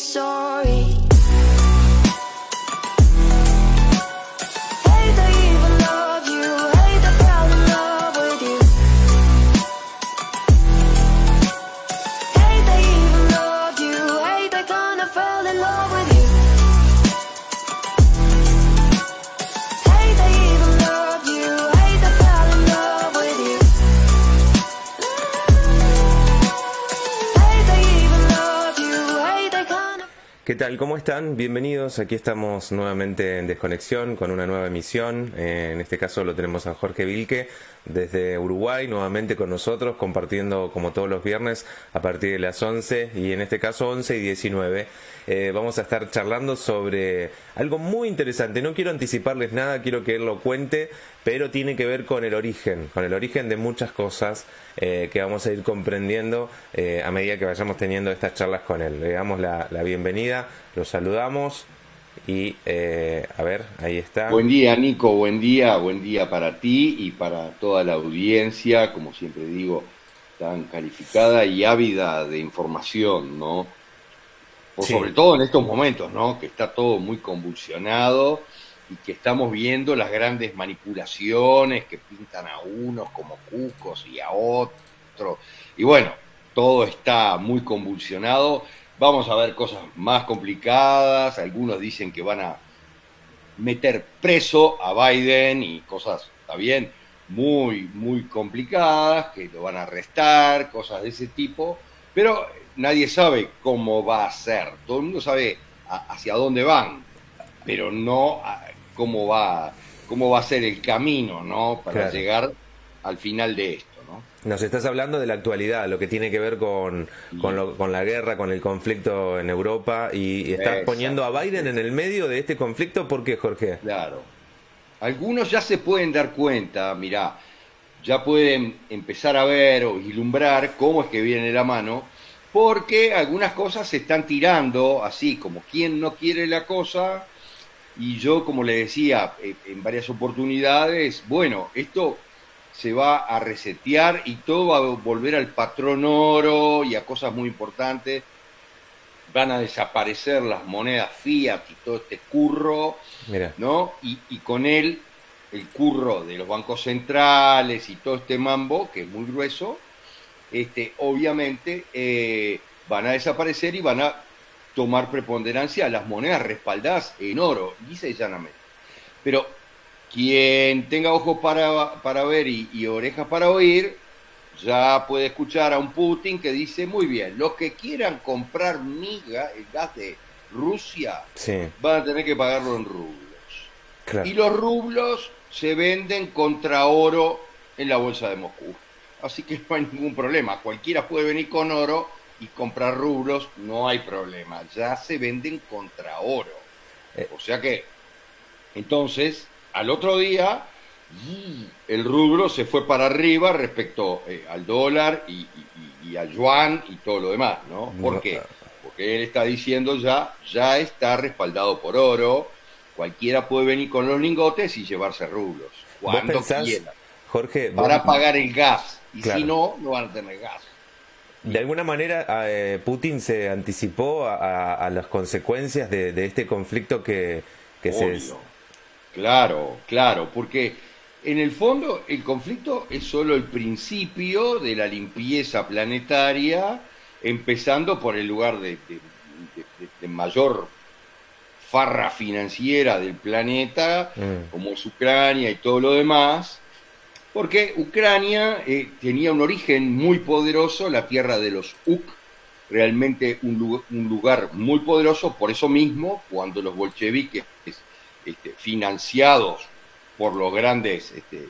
sorry. Tal? ¿Cómo están? Bienvenidos. Aquí estamos nuevamente en Desconexión con una nueva emisión. Eh, en este caso lo tenemos a Jorge Vilque desde Uruguay, nuevamente con nosotros, compartiendo como todos los viernes a partir de las 11 y en este caso 11 y 19. Eh, vamos a estar charlando sobre algo muy interesante. No quiero anticiparles nada, quiero que él lo cuente, pero tiene que ver con el origen, con el origen de muchas cosas eh, que vamos a ir comprendiendo eh, a medida que vayamos teniendo estas charlas con él. Le damos la, la bienvenida, lo saludamos y a ver, ahí está. Buen día, Nico, buen día, buen día para ti y para toda la audiencia, como siempre digo, tan calificada y ávida de información, ¿no? Por Sí. sobre todo en estos momentos, ¿no? Que está todo muy convulsionado y que estamos viendo las grandes manipulaciones que pintan a unos como cucos y a otros. Y bueno, todo está muy convulsionado. Vamos a ver cosas más complicadas. Algunos dicen que van a meter preso a Biden y cosas, está bien, muy, muy complicadas, que lo van a arrestar, cosas de ese tipo, pero nadie sabe cómo va a ser. Todo el mundo sabe a- hacia dónde van, pero no a- cómo va, cómo va a ser el camino, ¿no? Para Claro. llegar al final de esto, ¿no? Nos estás hablando de la actualidad, lo que tiene que ver con, con, lo- con la guerra, con el conflicto en Europa y, y estás poniendo a Biden en el medio de este conflicto. ¿Por qué, Jorge? Claro. Algunos ya se pueden dar cuenta, mirá, ya pueden empezar a ver o vislumbrar cómo es que viene la mano, porque algunas cosas se están tirando así, como quien no quiere la cosa, y yo, como le decía eh, en varias oportunidades, bueno, esto se va a resetear y todo va a volver al patrón oro y a cosas muy importantes. Van a desaparecer las monedas fiat y todo este curro. Mira, ¿no? Y, y con él el curro de los bancos centrales y todo este mambo, que es muy grueso, este, obviamente eh, van a desaparecer y van a tomar preponderancia las monedas respaldadas en oro, dice llanamente. Pero quien tenga ojos para, para ver y, y orejas para oír, ya puede escuchar a un Putin que dice, muy bien, los que quieran comprar miga, el gas de Rusia, sí, van a tener que pagarlo en rublos. claro. Y los rublos se venden contra oro en la bolsa de Moscú. Así que no hay ningún problema. Cualquiera puede venir con oro y comprar rublos, no hay problema. Ya se venden contra oro. Eh. O sea que, entonces, al otro día, el rublo se fue para arriba respecto eh, al dólar y, y- y- al yuan y todo lo demás, ¿no? ¿Por qué? Porque él está diciendo ya, ya está respaldado por oro, cualquiera puede venir con los lingotes y llevarse rublos, ¿Vos cuando quiera, Jorge, para pagar el gas, y Claro. si no, no van a tener gas. de alguna manera eh, Putin se anticipó a, a- a las consecuencias de, de este conflicto que, que se... Claro, claro, porque en el fondo el conflicto es solo el principio de la limpieza planetaria, empezando por el lugar de mayor farra financiera del planeta, Mm. como es Ucrania y todo lo demás, porque Ucrania eh, tenía un origen muy poderoso, la tierra de los Uk, realmente un, lu- un lugar muy poderoso, por eso mismo, cuando los bolcheviques, este, financiados por los grandes este,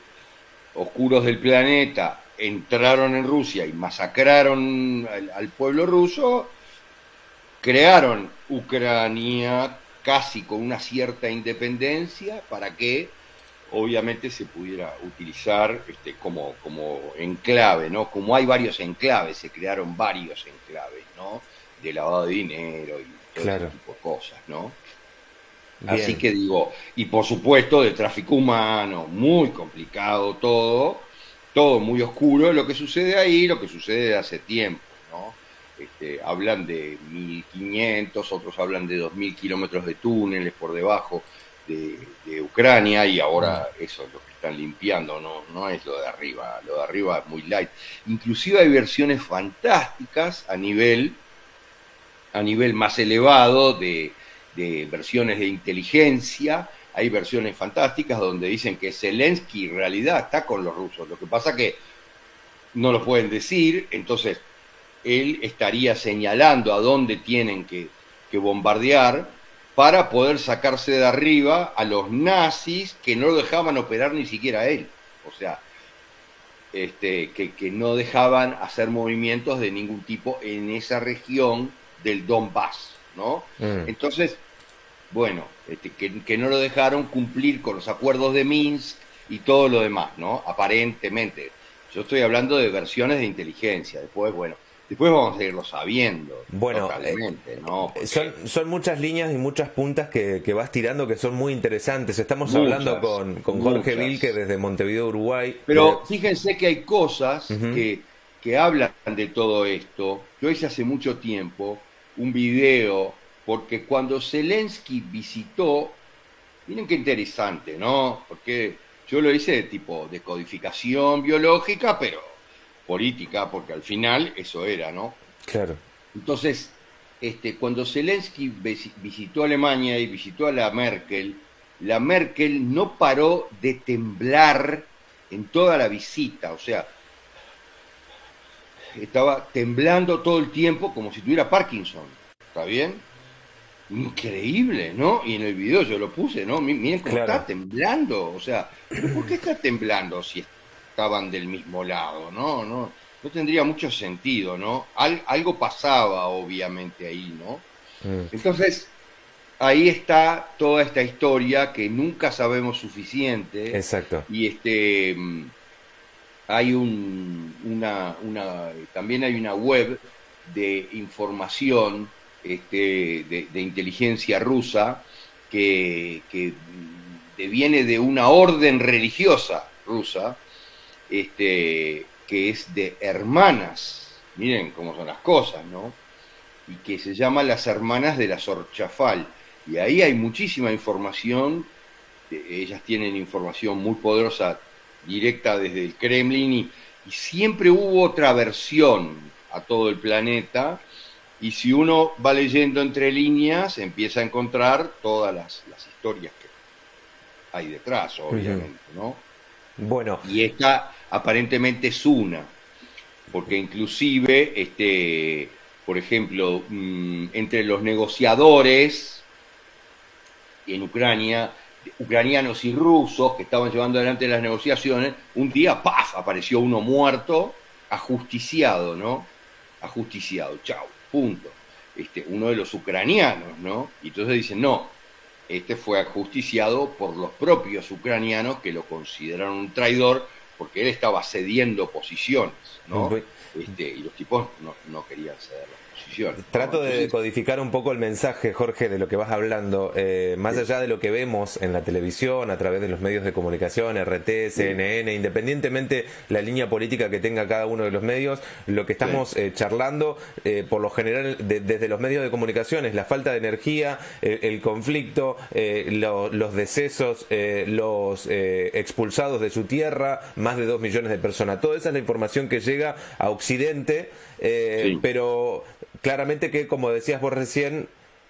oscuros del planeta, entraron en Rusia y masacraron al pueblo ruso, crearon Ucrania casi con una cierta independencia para que obviamente se pudiera utilizar este, como, como enclave, ¿no? Como hay varios enclaves, se crearon varios enclaves, ¿no? De lavado de dinero y todo Claro. ese tipo de cosas, ¿no? Bien. Así que digo, y por supuesto de tráfico humano, muy complicado todo, todo muy oscuro, lo que sucede ahí, lo que sucede de hace tiempo, ¿no? Este, hablan de 1500, otros hablan de 2000 kilómetros de túneles por debajo de, de Ucrania y ahora eso es lo que están limpiando, no, no es lo de arriba, lo de arriba es muy light. Inclusive hay versiones fantásticas a nivel, a nivel más elevado de, de versiones de inteligencia, hay versiones fantásticas donde dicen que Zelensky en realidad está con los rusos. Lo que pasa que no lo pueden decir, entonces él estaría señalando a dónde tienen que, que bombardear para poder sacarse de arriba a los nazis que no lo dejaban operar ni siquiera a él. O sea, este, que, que no dejaban hacer movimientos de ningún tipo en esa región del Donbass, ¿no? Mm. Entonces, bueno, este, que, que no lo dejaron cumplir con los acuerdos de Minsk y todo lo demás, ¿no? Aparentemente. Yo estoy hablando de versiones de inteligencia. Después, bueno, después vamos a irlo sabiendo. Bueno, totalmente, ¿no? Porque- Son, son muchas líneas y muchas puntas que, que vas tirando que son muy interesantes. Estamos Muchas, hablando con, con Jorge. Vilque desde Montevideo, Uruguay. Pero fíjense que hay cosas que, que hablan de todo esto. Yo hice hace mucho tiempo un video, porque cuando Zelensky visitó, miren qué interesante, ¿no? Porque yo lo hice de tipo de codificación biológica, pero política, porque al final eso era, ¿no? Claro. Entonces, este, cuando Zelensky visi- visitó Alemania y visitó a la Merkel, la Merkel no paró de temblar en toda la visita, o sea, estaba temblando todo el tiempo como si tuviera Parkinson, ¿está bien? Increíble, ¿no? Y en el video yo lo puse, ¿no? Mi- Miren cómo Claro. está temblando, o sea, ¿pero ¿por qué está temblando si estaban del mismo lado, no? No, no tendría mucho sentido, ¿no? Al- algo pasaba, obviamente, ahí, ¿no? Mm. Entonces, ahí está toda esta historia que nunca sabemos suficiente. Exacto. Y este mm, hay un, una, una, también hay una web de información este, de, de inteligencia rusa que, que mm, deviene de una orden religiosa rusa, este, que es de hermanas, miren cómo son las cosas, ¿no? Y que se llama Las Hermanas de la Sorchafal. Y ahí hay muchísima información, ellas tienen información muy poderosa directa desde el Kremlin y, y siempre hubo otra versión a todo el planeta y si uno va leyendo entre líneas empieza a encontrar todas las, las historias que hay detrás, obviamente, ¿no? Bueno, Y esta aparentemente es una, porque inclusive, este, por ejemplo, mm, entre los negociadores en Ucrania, ucranianos y rusos que estaban llevando adelante las negociaciones, un día, ¡paf!, apareció uno muerto, ajusticiado, ¿no? Ajusticiado, chau, punto. Este, uno de los ucranianos, ¿no? Y entonces dicen, no, este fue ajusticiado por los propios ucranianos que lo consideraron un traidor porque él estaba cediendo posiciones, ¿no? Este, y los tipos no, no querían ceder Trato de codificar un poco el mensaje, Jorge, de lo que vas hablando. Eh, más allá de lo que vemos en la televisión, a través de los medios de comunicación, RT, CNN, independientemente la línea política que tenga cada uno de los medios, lo que estamos eh, charlando, eh, por lo general, de- desde los medios de comunicación, es la falta de energía, eh, el conflicto, eh, lo- los decesos, eh, los eh, expulsados de su tierra, más de dos millones de personas. Toda esa es la información que llega a Occidente, eh, Sí. pero claramente que, como decías vos recién,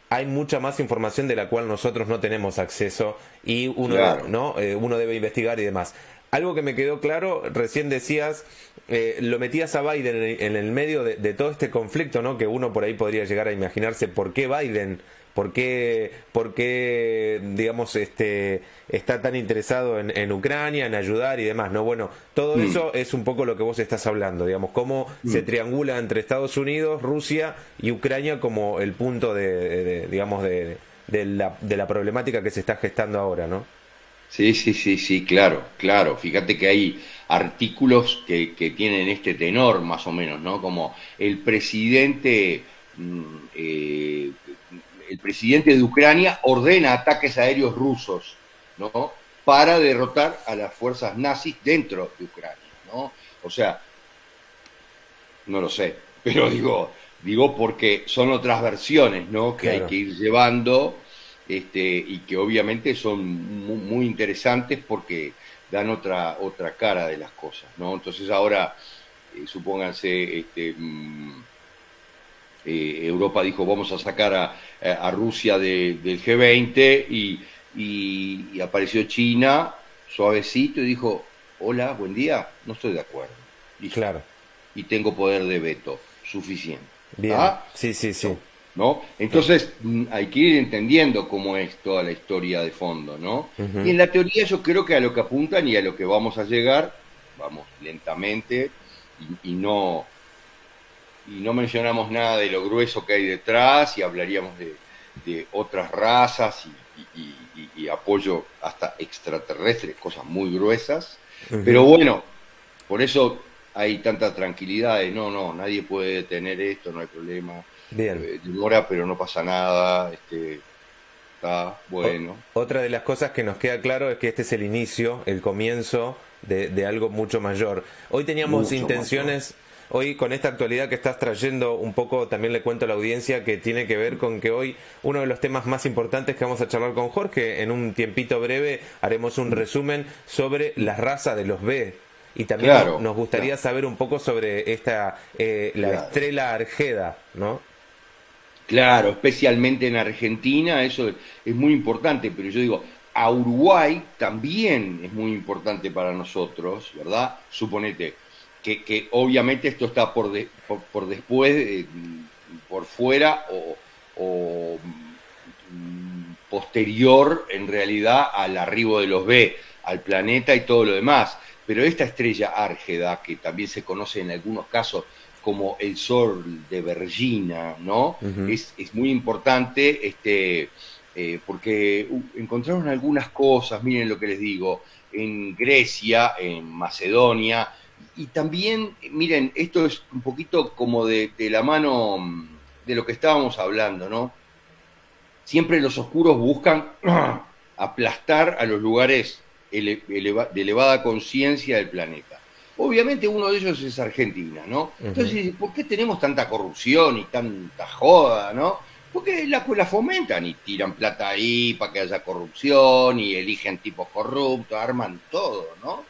hay mucha más información de la cual nosotros no tenemos acceso y uno, Claro. ¿no? Eh, uno debe investigar y demás. Algo que me quedó claro, recién decías, eh, lo metías a Biden en, en el medio de, de todo este conflicto, ¿no? Que uno por ahí podría llegar a imaginarse por qué Biden, por qué, por qué digamos, este, está tan interesado en, en Ucrania, en ayudar y demás, ¿no? Bueno, todo Mm. eso es un poco lo que vos estás hablando, digamos, cómo se triangula entre Estados Unidos, Rusia y Ucrania como el punto de, de- de, digamos, de, de la, de la problemática que se está gestando ahora, ¿no? Sí, sí, sí, sí, claro, claro. Fíjate que hay artículos que, que tienen este tenor, más o menos, ¿no? Como el presidente, mm, eh, el presidente de Ucrania ordena ataques aéreos rusos, ¿no? Para derrotar a las fuerzas nazis dentro de Ucrania, ¿no? O sea, no lo sé, pero digo, Digo porque son otras versiones, ¿no? Que Claro. hay que ir llevando este, y que obviamente son mu- muy, interesantes porque dan otra, otra cara de las cosas, ¿no? Entonces ahora, eh, supónganse, este, mm, eh, Europa dijo vamos a sacar a, a Rusia de- del G20 y, y- y apareció China suavecito y dijo, hola, buen día, no estoy de acuerdo. Listo. Claro. Y tengo poder de veto suficiente. Bien. ¿Ah? Sí, sí, sí. ¿no? Entonces mm, hay que ir entendiendo cómo es toda la historia de fondo, ¿no? Y en la teoría yo creo que a lo que apuntan y a lo que vamos a llegar, vamos lentamente y, y no y no mencionamos nada de lo grueso que hay detrás y hablaríamos de, de otras razas y, y- y- y apoyo hasta extraterrestres, cosas muy gruesas. Pero bueno, por eso hay tanta tranquilidad de no, no, nadie puede detener esto, no hay problema. Bien. Eh, demora, pero no pasa nada. Este, está bueno. Otra de las cosas que nos queda claro es que este es el inicio, el comienzo de, de algo mucho mayor. Hoy teníamos Mucho intenciones, hoy con esta actualidad que estás trayendo un poco, también le cuento a la audiencia que tiene que ver con que hoy uno de los temas más importantes que vamos a charlar con Jorge, en un tiempito breve haremos un resumen sobre las razas de los B. Y también Claro, nos gustaría claro. saber un poco sobre esta, eh, la Claro. estrella argeda, ¿no? Claro, especialmente en Argentina, eso es, es muy importante, pero yo digo, a Uruguay también es muy importante para nosotros, ¿verdad? Suponete que, que obviamente esto está por, de- por, por después, eh, por fuera o, o, mm, posterior en realidad al arribo de los B, al planeta y todo lo demás. Pero esta estrella Árgeda, que también se conoce en algunos casos como el Sol de Vergina, ¿no? Es, es muy importante este, eh, porque uh, encontraron algunas cosas, miren lo que les digo, en Grecia, en Macedonia, y también, miren, esto es un poquito como de, de la mano mm, de lo que estábamos hablando, ¿no? Siempre los oscuros buscan aplastar a los lugares ele- eleva- de elevada conciencia del planeta. Obviamente uno de ellos es Argentina, ¿no? Entonces, ¿por qué tenemos tanta corrupción y tanta joda, no? Porque la, la fomentan y tiran plata ahí para que haya corrupción y eligen tipos corruptos, arman todo, ¿no?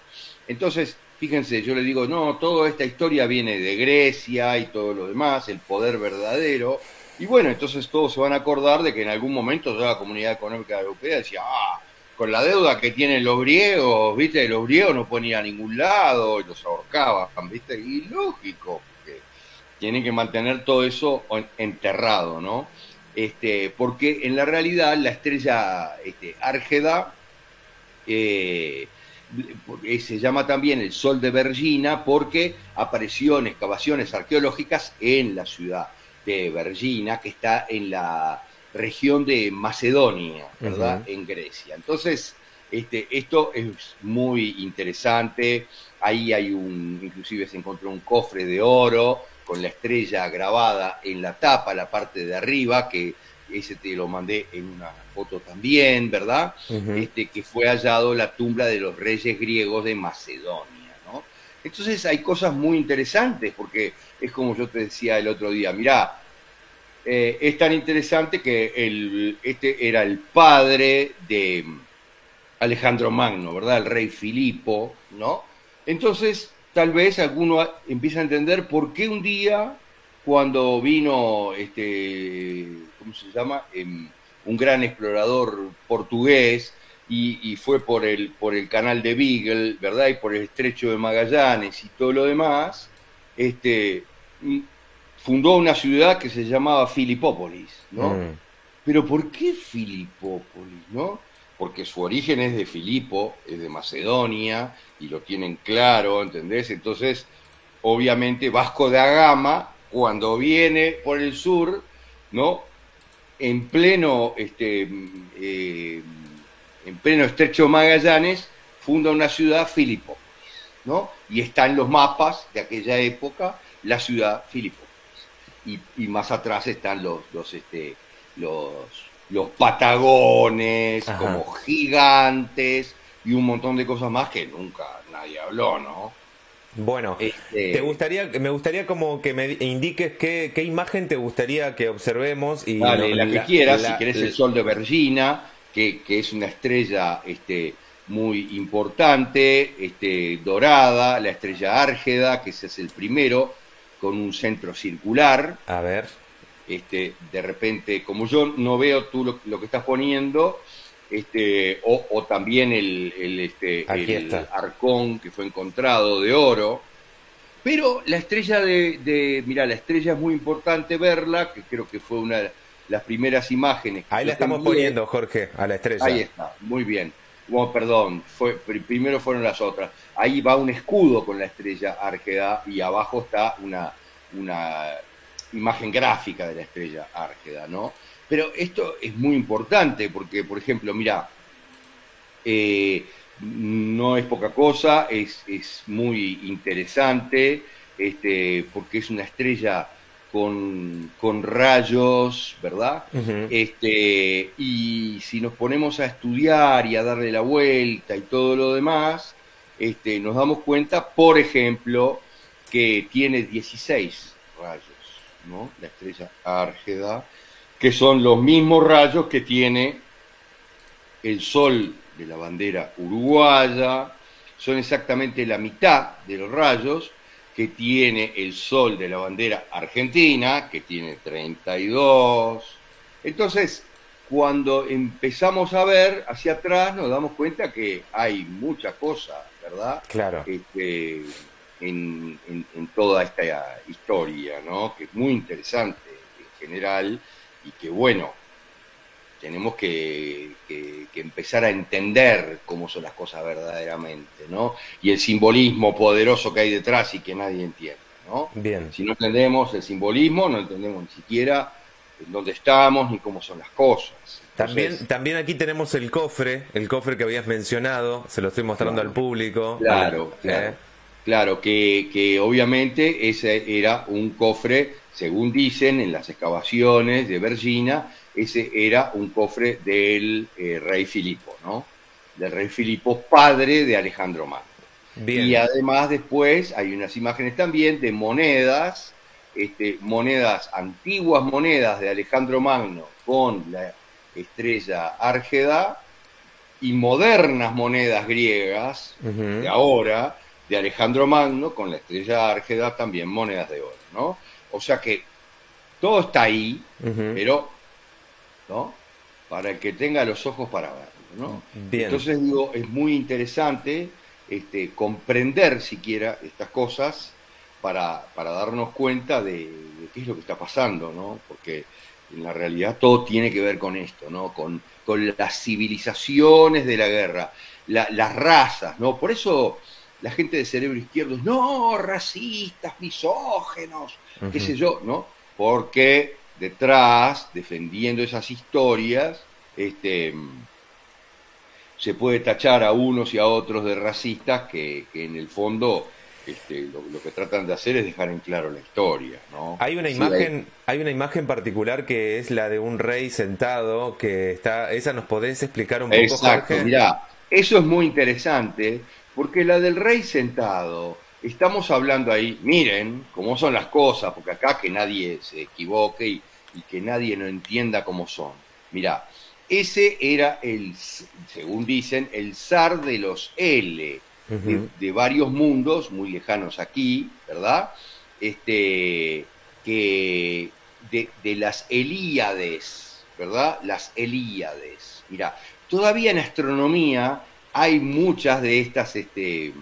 Entonces, fíjense, yo le digo, no, toda esta historia viene de Grecia y todo lo demás, el poder verdadero. Y bueno, entonces todos se van a acordar de que en algún momento ya la Comunidad Económica Europea decía, ah, con la deuda que tienen los griegos, ¿viste? Los griegos no ir a ningún lado y los ahorcaban, ¿viste? Y lógico, porque tienen que mantener todo eso en- enterrado, ¿no? Este, porque en la realidad la estrella este, Árgeda eh, se llama también el Sol de Vergina porque apareció en excavaciones arqueológicas en la ciudad de Vergina, que está en la región de Macedonia, ¿verdad? En Grecia. Entonces, este, esto es muy interesante. Ahí hay un, inclusive se encontró un cofre de oro con la estrella grabada en la tapa, la parte de arriba, que ese te lo mandé en una foto también, ¿verdad? Este, que fue hallado la tumba de los reyes griegos de Macedonia, ¿no? Entonces hay cosas muy interesantes, porque es como yo te decía el otro día, mirá, eh, es tan interesante que el, este era el padre de Alejandro Magno, ¿verdad? El rey Filipo, ¿no? Entonces, tal vez alguno empieza a entender por qué un día, cuando vino, este, ¿cómo se llama? Em, un gran explorador portugués y, y fue por el, por el canal de Beagle, ¿verdad? Y por el estrecho de Magallanes y todo lo demás, este, mm, fundó una ciudad que se llamaba Filipópolis, ¿no? Mm. Pero ¿por qué Filipópolis, no? Porque su origen es de Filipo, es de Macedonia, y lo tienen claro, ¿entendés? Entonces, obviamente, Vasco da Gama, cuando viene por el sur, ¿no? En pleno, este, eh, en pleno estrecho Magallanes, funda una ciudad Filipópolis, ¿no? Y está en los mapas de aquella época la ciudad Filipópolis. Y, y más atrás están los, los, este, los, los patagones, Ajá. como gigantes, y un montón de cosas más que nunca nadie habló, ¿no? Bueno, Este- te gustaría, me gustaría como que me indiques qué, qué imagen te gustaría que observemos y Dale, no- la que quieras, la- si querés la- el sol de Vergina, que, que es una estrella este, muy importante, este, dorada, la estrella Árgeda, que ese es el primero, con un centro circular. A ver, Este, de repente, como yo no veo tú lo, lo que estás poniendo, este, o, o también el, el, este, el arcón que fue encontrado de oro. Pero la estrella de, de, mira, la estrella es muy importante verla, que creo que fue una de las primeras imágenes. que ahí la estamos envié. poniendo, Jorge, a la estrella. Ahí está, muy bien. Bueno, perdón, fue, pr- primero fueron las otras. Ahí va un escudo con la estrella Árgeda y abajo está una, una imagen gráfica de la estrella Árgeda, ¿no? Pero esto es muy importante porque, por ejemplo, mira, eh, no es poca cosa, es, es muy interesante, este, porque es una estrella con, con rayos, ¿verdad? Este, y si nos ponemos a estudiar y a darle la vuelta y todo lo demás, este, nos damos cuenta, por ejemplo, que tiene 16 rayos, ¿no? La estrella Árgeda, que son los mismos rayos que tiene el sol de la bandera uruguaya, son exactamente la mitad de los rayos que tiene el sol de la bandera argentina, que tiene 32. Entonces, cuando empezamos a ver hacia atrás, nos damos cuenta que hay mucha cosa, ¿verdad? Claro. Este, en, en- en toda esta historia, ¿no? Que es muy interesante en general y que, bueno, tenemos que, que- que empezar a entender cómo son las cosas verdaderamente, ¿no? Y el simbolismo poderoso que hay detrás y que nadie entiende, ¿no? Bien. Si no entendemos el simbolismo, no entendemos ni siquiera en dónde estamos ni cómo son las cosas. También, Entonces, también aquí tenemos el cofre, el cofre que habías mencionado, se lo estoy mostrando Claro. al público. Claro, Eh, claro. Claro, que, que obviamente ese era un cofre, según dicen en las excavaciones de Vergina, ese era un cofre del eh, rey Filipo, ¿no? Del rey Filipo, padre de Alejandro Magno. Bien. Y además después hay unas imágenes también de monedas, este, monedas, antiguas monedas de Alejandro Magno con la estrella Árgeda y modernas monedas griegas de ahora de Alejandro Magno con la estrella Árgeda también monedas de oro, ¿no? O sea que todo está ahí, pero, ¿no? Para el que tenga los ojos para verlo, ¿no? Bien. Entonces digo, es muy interesante este, comprender siquiera estas cosas para, para darnos cuenta de, de qué es lo que está pasando, ¿no? Porque en la realidad todo tiene que ver con esto, ¿no? Con, con las civilizaciones de la guerra, la- las razas, ¿no? Por eso la gente de cerebro izquierdo es, no, racistas, misógenos, qué sé yo, ¿no? Porque detrás, defendiendo esas historias, este, se puede tachar a unos y a otros de racistas que, que en el fondo este, lo, lo que tratan de hacer es dejar en claro la historia, ¿no? Hay una Sí, imagen, hay una imagen particular que es la de un rey sentado que está, esa nos podés explicar un poco, Exacto, Jorge. mirá, eso es muy interesante, porque la del rey sentado, estamos hablando ahí, miren cómo son las cosas, porque acá que nadie se equivoque y, y que nadie no entienda cómo son. Mirá, ese era el, según dicen, el zar de los L, de, varios mundos muy lejanos aquí, ¿verdad? Este, que de, de las Elíades, ¿verdad? Las Elíades. Mira, todavía en astronomía hay muchas de estas, este,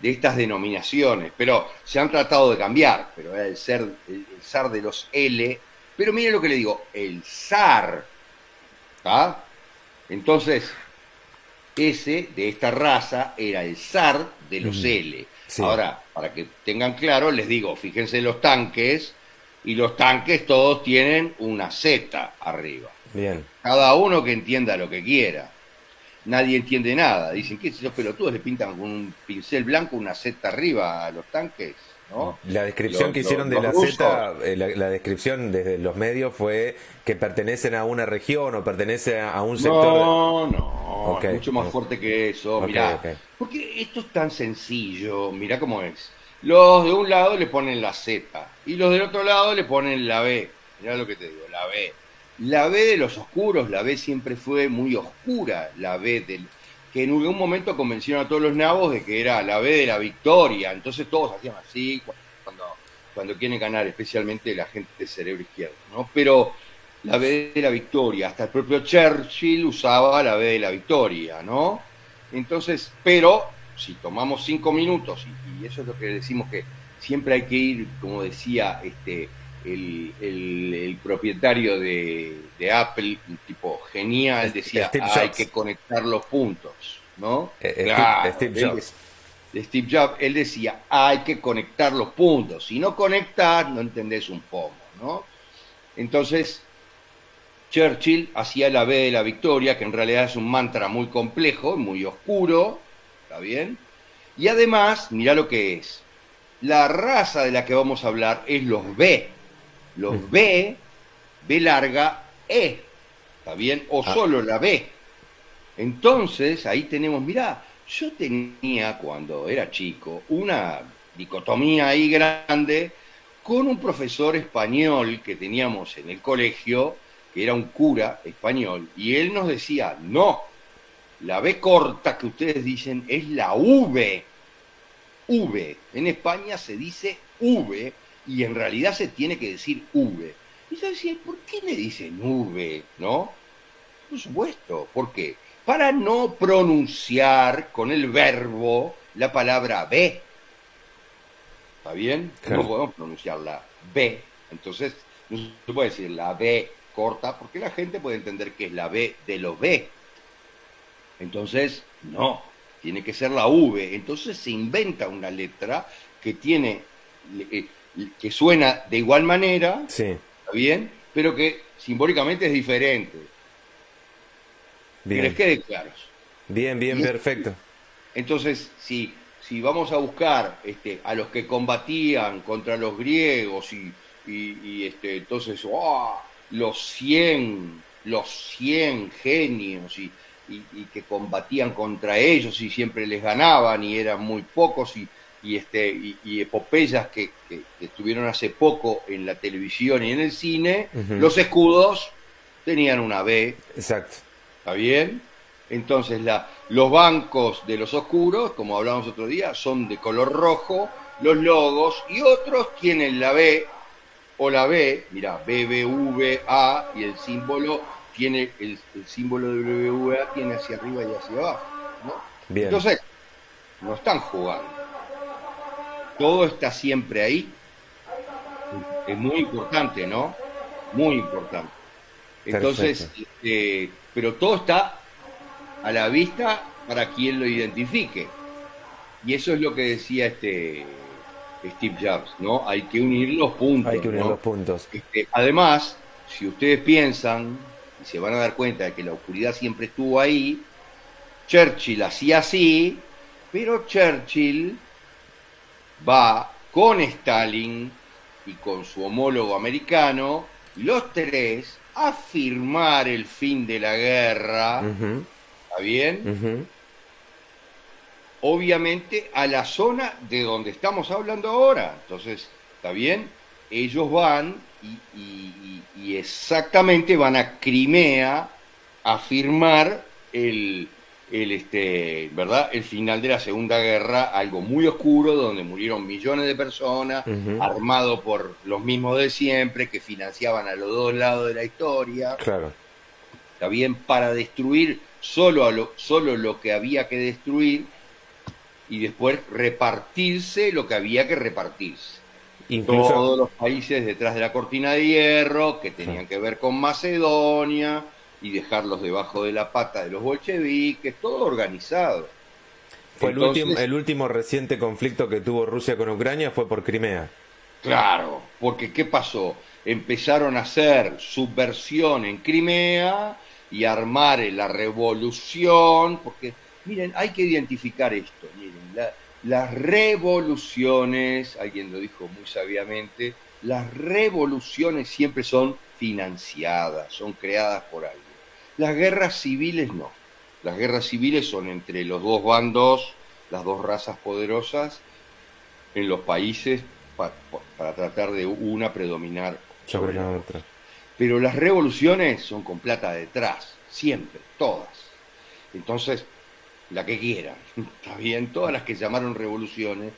de estas denominaciones, pero se han tratado de cambiar, pero era el, ser, el, el zar de los L, pero mire lo que le digo, el zar, ¿está? Entonces, ese de esta raza era el zar de los. L. Sí. Ahora, para que tengan claro, les digo, fíjense los tanques, y los tanques todos tienen una Z arriba. Bien. Cada uno que entienda lo que quiera. Nadie entiende nada. Dicen que esos pelotudos le pintan con un pincel blanco una Z arriba a los tanques, ¿no? La descripción Los- que hicieron los- de la los Z, eh, la, la descripción desde los medios fue que pertenecen a una región o pertenece a, un sector. No, no, es mucho más fuerte que eso. Ok, mirá, porque esto es tan sencillo, mirá cómo es. Los de un lado le ponen la Z y los del otro lado le ponen la B. Mirá lo que te digo, la B. La B de los oscuros, la B siempre fue muy oscura, la B del que en algún momento convencieron a todos los nabos de que era la B de la victoria. Entonces todos hacían así cuando, cuando quieren ganar, especialmente la gente de cerebro izquierdo, ¿no? Pero la B de la victoria, hasta el propio Churchill usaba la B de la victoria, ¿no? Entonces, pero si tomamos cinco minutos, y, y eso es lo que decimos que siempre hay que ir, como decía este, el, el- el propietario de, de Apple, un tipo genial, decía, Steve hay que conectar los puntos, ¿no? Eh, Steve- Claro, Steve él Jobs. de Steve Jobs, él decía, hay que conectar los puntos. Si no conectas, no entendés un poco, ¿no? Entonces, Churchill hacía la B de la victoria, que en realidad es un mantra muy complejo, muy oscuro, ¿está bien? Y además, mirá lo que es. La raza de la que vamos a hablar es los B. Los B, B larga, E, ¿está bien? O Ah. solo la B. Entonces, ahí tenemos, mirá, yo tenía cuando era chico una dicotomía ahí grande con un profesor español que teníamos en el colegio, que era un cura español, y él nos decía, no, la B corta que ustedes dicen es la V. V. En España se dice V y en realidad se tiene que decir V. Y yo decía, ¿por qué le dicen V? ¿No? Por supuesto. ¿Por qué? Para no pronunciar con el verbo la palabra B. ¿Está bien? Claro. No podemos pronunciar la B. Entonces, no se puede decir la B corta porque la gente puede entender que es la B de los B. Entonces, no, tiene que ser la V. Entonces se inventa una letra que tiene, eh, que suena de igual manera, Sí, ¿está bien? Pero que simbólicamente es diferente. Que les bien. quede claros. Bien, bien, perfecto. Entonces, si, si vamos a buscar este, a los que combatían contra los griegos y, y- y, este, entonces, ¡ah! los 100, los 100 genios y- y que combatían contra ellos y siempre les ganaban y eran muy pocos y, y, este, y, y epopeyas que, estuvieron hace poco en la televisión y en el cine, los escudos tenían una B, Exacto. ¿Está bien? Entonces, la, los bancos de los oscuros, como hablamos otro día, son de color rojo, los logos, y otros tienen la B o la B, mira, BBVA, y el símbolo tiene, el, el símbolo de BBVA tiene hacia arriba y hacia abajo, ¿no? Bien. Entonces, no están jugando. Todo está siempre ahí. Es muy importante, ¿no? Muy importante. Entonces, este, pero todo está a la vista para quien lo identifique. Y eso es lo que decía este Steve Jobs, ¿no? Hay que unir los puntos. Hay que unir ¿no? los puntos. Este, además, si ustedes piensan y se van a dar cuenta de que la oscuridad siempre estuvo ahí, Churchill hacía así, pero Churchill va con Stalin y con su homólogo americano, los tres, a firmar el fin de la guerra, ¿está bien? obviamente a la zona de donde estamos hablando ahora. Entonces, ¿está bien? Ellos van y, y- y- y exactamente van a Crimea a firmar el, el, este, ¿verdad? el final de la Segunda Guerra, algo muy oscuro, donde murieron millones de personas, armado por los mismos de siempre, que financiaban a los dos lados de la historia Claro. está bien, para destruir solo, a lo, solo lo que había que destruir y después repartirse lo que había que repartirse. Incluso, Todos los países detrás de la cortina de hierro que tenían que ver con Macedonia y dejarlos debajo de la pata de los bolcheviques, todo organizado. fue el, último, el último reciente conflicto que tuvo Rusia con Ucrania fue por Crimea. Claro, porque ¿qué pasó? Empezaron a hacer subversión en Crimea y armar la revolución, porque miren, hay que identificar esto, miren, la- las revoluciones, alguien lo dijo muy sabiamente, las revoluciones siempre son financiadas, son creadas por alguien. Las guerras civiles no. Las guerras civiles son entre los dos bandos, las dos razas poderosas, en los países pa- pa- para tratar de una predominar Sobre la otra. pero las revoluciones son con plata detrás, siempre, todas. Entonces, la que quieran, está bien, todas las que llamaron revoluciones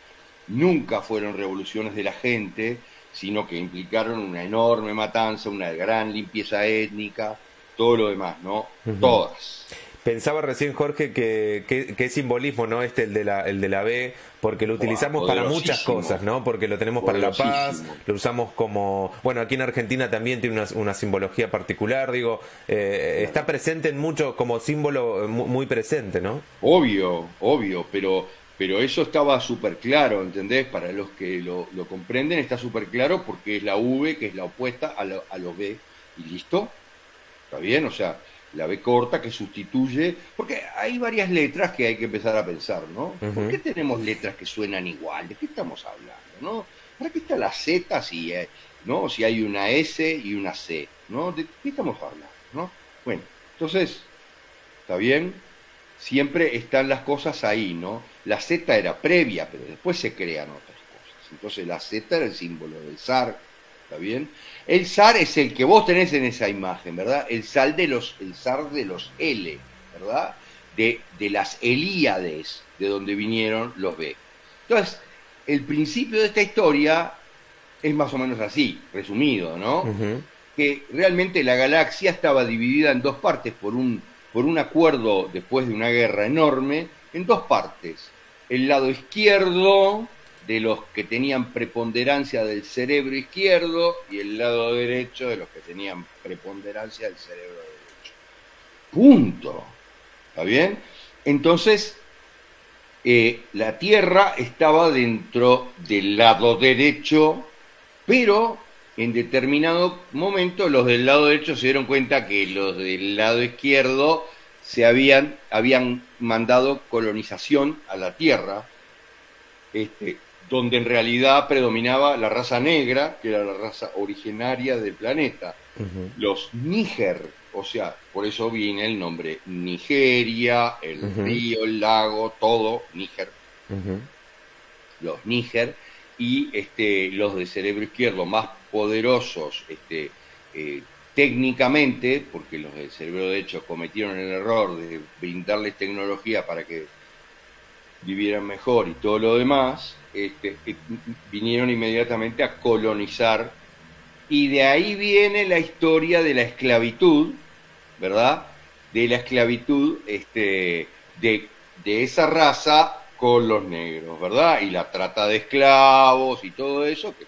nunca fueron revoluciones de la gente, sino que implicaron una enorme matanza, una gran limpieza étnica, todo lo demás, ¿no? Todas. Pensaba recién, Jorge, que, que, que simbolismo, ¿no? Este, el de la, el de la B, porque lo utilizamos para muchas cosas, ¿no? Porque lo tenemos para la paz, lo usamos como. Bueno, aquí en Argentina también tiene una, una simbología particular, digo, eh, está presente en mucho, como símbolo eh, mu- muy presente, ¿no? Obvio, obvio, pero, pero eso estaba súper claro, ¿entendés? Para los que lo, lo comprenden está súper claro porque es la V, que es la opuesta a, lo- a los B, y listo. ¿Está bien? O sea, la B corta que sustituye, porque hay varias letras que hay que empezar a pensar, ¿no? ¿Por qué tenemos letras que suenan igual? ¿De qué estamos hablando, no? ¿Para qué está la Z si, eh, ¿no? si hay una S y una C? ¿no? ¿De qué estamos hablando, no? Bueno, entonces, ¿está bien? Siempre están las cosas ahí, ¿no? La Z era previa, pero después se crean otras cosas. Entonces la Z era el símbolo del zar, ¿está bien? El zar es el que vos tenés en esa imagen, ¿verdad? El zar de los, el zar de los L, ¿verdad? De, de las Elíades, de donde vinieron los B. Entonces, el principio de esta historia es más o menos así, resumido, ¿no? Que realmente la galaxia estaba dividida en dos partes por un, por un acuerdo después de una guerra enorme, en dos partes. El lado izquierdo de los que tenían preponderancia del cerebro izquierdo y el lado derecho de los que tenían preponderancia del cerebro derecho. Punto. ¿Está bien? Entonces, eh, la Tierra estaba dentro del lado derecho, pero en determinado momento los del lado derecho se dieron cuenta que los del lado izquierdo se habían, habían mandado colonización a la Tierra, este, donde en realidad predominaba la raza negra, que era la raza originaria del planeta. Los Níger, o sea, por eso viene el nombre Nigeria, el río, el lago, todo, Níger, los Níger, y este, los de cerebro izquierdo más poderosos este, eh, técnicamente, porque los del cerebro derecho cometieron el error de brindarles tecnología para que vivieran mejor y todo lo demás, este, vinieron inmediatamente a colonizar y de ahí viene la historia de la esclavitud, ¿verdad? De la esclavitud este, de, de esa raza con los negros, ¿verdad? Y la trata de esclavos y todo eso que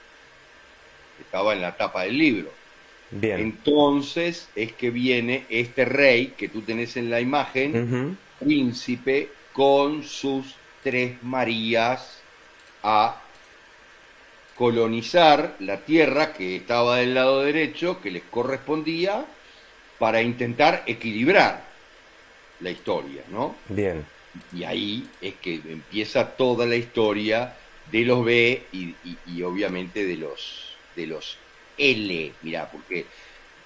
estaba en la tapa del libro. Bien. Entonces es que viene este rey que tú tenés en la imagen, príncipe, con sus tres Marías a colonizar la tierra que estaba del lado derecho, que les correspondía, para intentar equilibrar la historia, ¿no? Bien. Y ahí es que empieza toda la historia de los B y, y- y obviamente de los, de los L, mirá, porque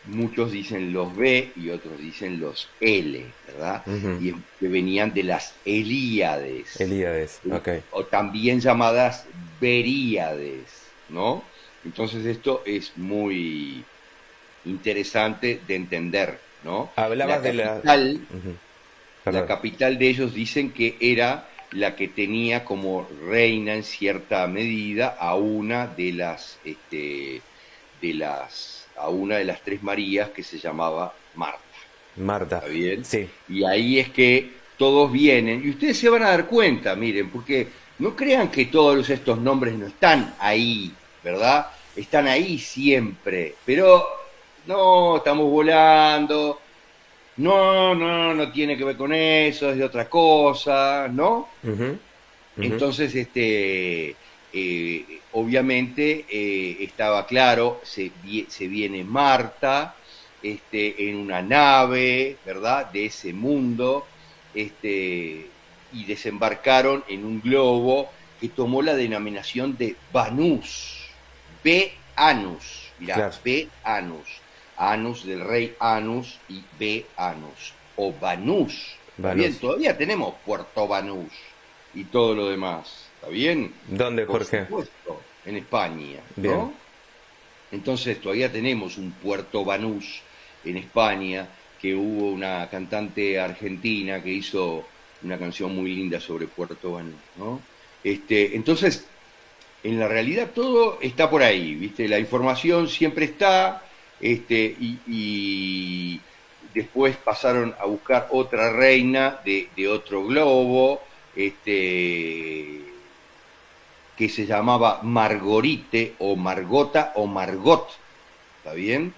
muchos dicen los B y otros dicen los L, ¿verdad? Y que venían de las Elíades Elíades. Ok. o también llamadas Beríades, ¿no? Entonces esto es muy interesante de entender, ¿no? Hablabas de la- capital, Ujú. la capital de ellos dicen que era la que tenía como reina en cierta medida a una de las, este, de las, a una de las tres Marías que se llamaba Marta. Marta. ¿Está bien? Sí. Y ahí es que todos vienen, y ustedes se van a dar cuenta, miren, porque no crean que todos estos nombres no están ahí, ¿verdad? Están ahí siempre, pero no, estamos volando, no, no, no tiene que ver con eso, es de otra cosa, ¿no? Entonces, este, eh, obviamente eh, estaba claro, se, se viene Marta este, en una nave, ¿verdad? De ese mundo, este, y desembarcaron en un globo que tomó la denominación de Banús, B-Anus, mirá, Claro. B-Anus, Anus del rey Anus y B-Anus, o Banús, ¿está Banús. bien? Todavía tenemos Puerto Banús y todo lo demás. ¿Está bien? ¿Dónde, Por Jorge? supuesto, en España, Bien. ¿no? Entonces todavía tenemos un Puerto Banús en España, que hubo una cantante argentina que hizo una canción muy linda sobre Puerto Banús, ¿no? Este, entonces, en la realidad todo está por ahí, ¿viste? La información siempre está, este, y, y después pasaron a buscar otra reina de, de otro globo, este, que se llamaba Margorite o Margota o Margot, ¿está bien?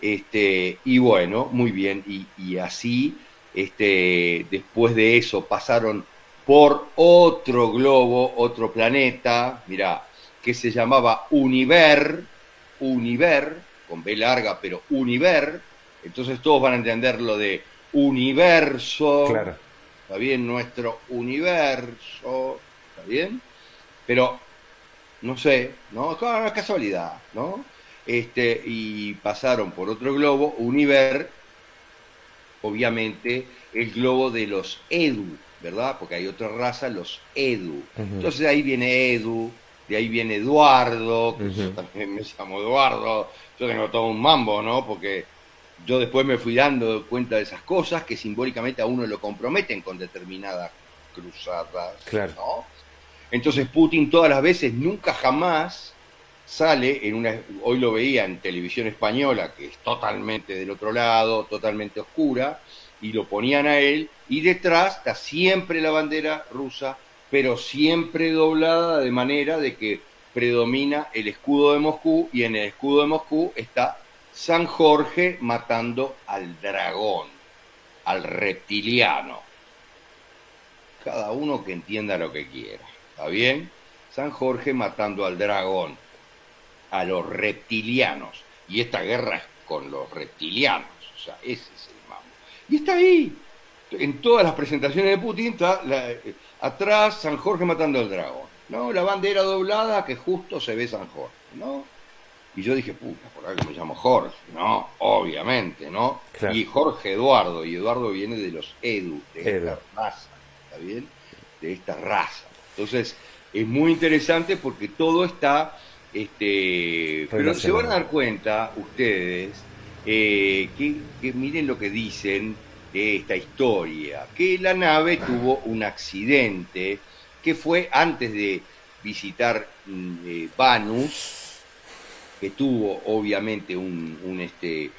Este, y bueno, muy bien, y, y así, este, después de eso pasaron por otro globo, otro planeta, mirá, que se llamaba Univer, Univer, con B larga, pero Univer, entonces todos van a entender lo de universo, Claro. ¿está bien? Nuestro universo, ¿está bien? Pero, no sé, ¿no? Es una casualidad, ¿no? Este, y pasaron por otro globo, Univer, obviamente, el globo de los Edu, ¿verdad? Porque hay otra raza, los Edu. Entonces de ahí viene Edu, de ahí viene Eduardo, que yo también me llamo Eduardo, yo tengo todo un mambo, ¿no? Porque yo después me fui dando cuenta de esas cosas que simbólicamente a uno lo comprometen con determinadas cruzadas, Claro. ¿no? Entonces Putin todas las veces, nunca jamás sale en una, hoy lo veía en televisión española, que es totalmente del otro lado, totalmente oscura, y lo ponían a él, y detrás está siempre la bandera rusa, pero siempre doblada de manera de que predomina el escudo de Moscú, y en el escudo de Moscú está San Jorge matando al dragón, al reptiliano. Cada uno que entienda lo que quiera, ¿está bien? San Jorge matando al dragón, a los reptilianos. Y esta guerra es con los reptilianos, o sea, ese es el mambo. Y está ahí, en todas las presentaciones de Putin, está la- eh, atrás San Jorge matando al dragón, ¿no? La bandera doblada que justo se ve San Jorge, ¿no? Y yo dije, puta, por algo me llamo Jorge, ¿no? Obviamente, ¿no? Claro. Y Jorge Eduardo, y Eduardo viene de los Edu, de Edu. esta raza, ¿está bien? De esta raza. Entonces, es muy interesante porque todo está, este, pero se van a dar cuenta ustedes eh, que, que miren lo que dicen de esta historia, que la nave tuvo un accidente que fue antes de visitar mm, eh, Vanus, que tuvo obviamente un, un, este,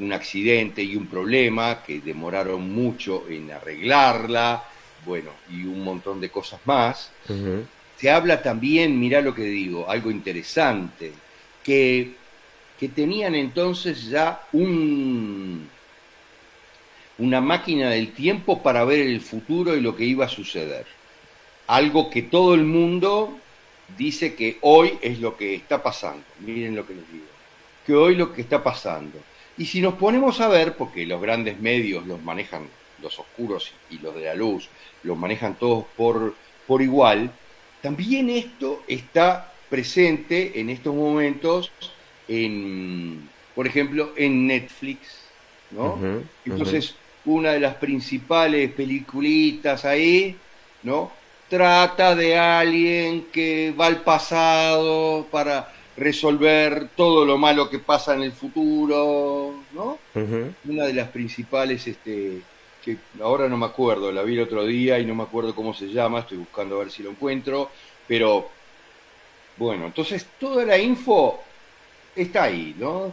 un accidente y un problema que demoraron mucho en arreglarla, bueno, y un montón de cosas más. Se habla también, mirá lo que digo, algo interesante, que, que tenían entonces ya un, una máquina del tiempo para ver el futuro y lo que iba a suceder. Algo que todo el mundo dice que hoy es lo que está pasando. Miren lo que les digo. Que hoy lo que está pasando. Y si nos ponemos a ver, porque los grandes medios los manejan, los oscuros y los de la luz, los manejan todos por, por igual, también esto está presente en estos momentos en, por ejemplo, en Netflix, ¿no? Entonces, una de las principales peliculitas ahí, ¿no? Trata de alguien que va al pasado para resolver todo lo malo que pasa en el futuro, ¿no? Una de las principales, este, que ahora no me acuerdo, la vi el otro día y no me acuerdo cómo se llama, estoy buscando a ver si lo encuentro, pero bueno, entonces toda la info está ahí, ¿no?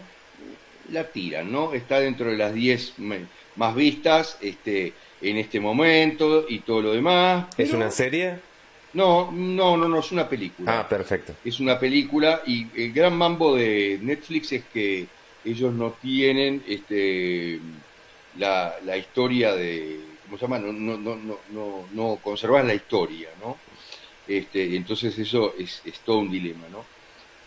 La tiran, ¿no? Está dentro de las 10 me- más vistas este, en este momento y todo lo demás. ¿Es una serie? No, no, no, no, es una película Ah, perfecto. es una película y el gran mambo de Netflix es que ellos no tienen este la, la historia de ¿cómo se llama? no no no no no, conservar la historia ¿no? este entonces eso es, es todo un dilema ¿no?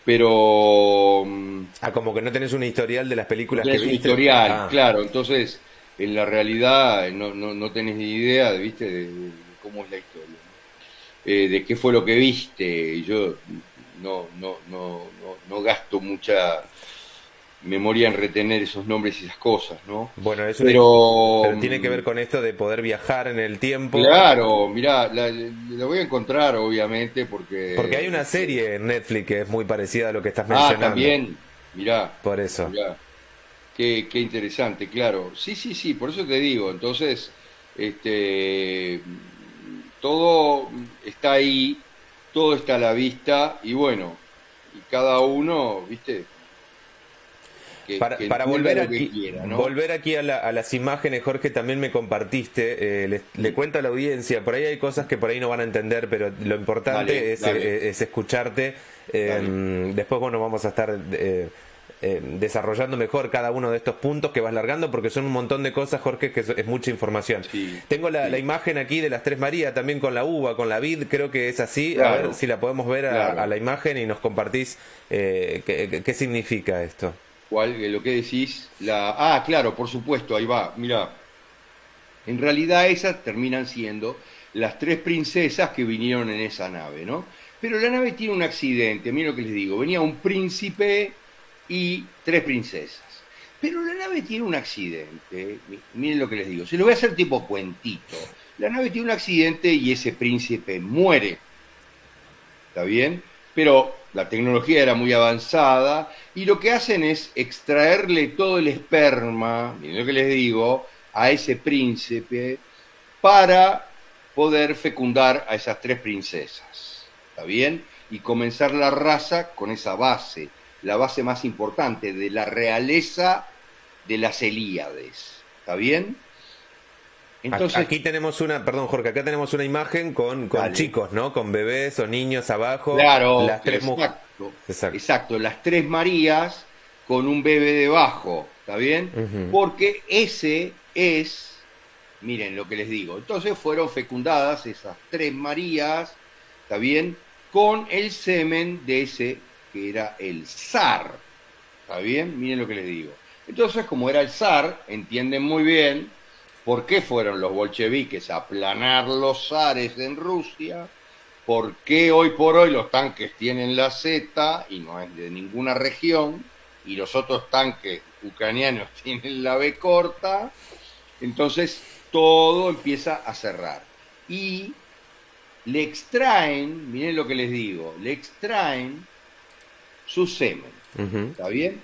pero mm, Ah, como que no tenés un historial de las películas tenés que un viste. historial Ah, claro entonces en la realidad no, no, no tenés ni idea viste de, de cómo es la historia ¿no? Eh, de qué fue lo que viste yo no no no no, no gasto mucha memoria en retener esos nombres y esas cosas, ¿no? Bueno, eso Pero, pero tiene que ver con esto de poder viajar en el tiempo. Claro, mirá, la, la voy a encontrar, obviamente, porque... Porque hay una serie en Netflix que es muy parecida a lo que estás Ah, mencionando. también, mirá. Por eso. Mirá. Qué, qué interesante, claro. Sí, sí, sí, por eso te digo. Entonces, este, todo está ahí, todo está a la vista y bueno, y cada uno, viste, que, Para, que para volver aquí, quiera, ¿no? volver aquí a, la- a las imágenes, Jorge, también me compartiste, eh, le, le cuento a la audiencia, por ahí hay cosas que por ahí no van a entender, pero lo importante Dale, es, dale. eh, es escucharte. eh, después, bueno, vamos a estar eh, eh, desarrollando mejor cada uno de estos puntos que vas largando, porque son un montón de cosas, Jorge, que es, mucha información. Sí, Tengo la, sí. la imagen aquí de las Tres Marías, también con la uva, con la vid, creo que es así. A ver si la podemos ver a, Claro. a la imagen y nos compartís eh, qué significa esto. Eh, Lo que decís, la... Ah, claro, por supuesto, ahí va, mira. En realidad esas terminan siendo las tres princesas que vinieron en esa nave, ¿no? Pero la nave tiene un accidente, miren lo que les digo, venía un príncipe y tres princesas. Pero la nave tiene un accidente, mi- miren lo que les digo, se lo voy a hacer tipo cuentito. La nave tiene un accidente y ese príncipe muere. ¿Está bien? Pero la tecnología era muy avanzada y lo que hacen es extraerle todo el esperma, miren lo que les digo, a ese príncipe para poder fecundar a esas tres princesas. ¿Está bien? Y comenzar la raza con esa base, la base más importante de la realeza de las Elíades. ¿Está bien? Entonces, Aquí tenemos una, perdón Jorge, acá tenemos una imagen con, con Dale. chicos, ¿no? Con bebés o niños abajo. Claro, Las tres exacto, Exacto. exacto, las tres Marías con un bebé debajo, ¿está bien? Porque ese es, miren lo que les digo, entonces fueron fecundadas esas tres Marías, ¿está bien? Con el semen de ese que era el zar, ¿está bien? Miren lo que les digo. Entonces, como era el zar, entienden muy bien por qué fueron los bolcheviques a aplanar los zares en Rusia, por qué hoy por hoy los tanques tienen la Z y no es de ninguna región, y los otros tanques ucranianos tienen la B corta, entonces todo empieza a cerrar. Y le extraen, miren lo que les digo, le extraen su semen, ¿está bien?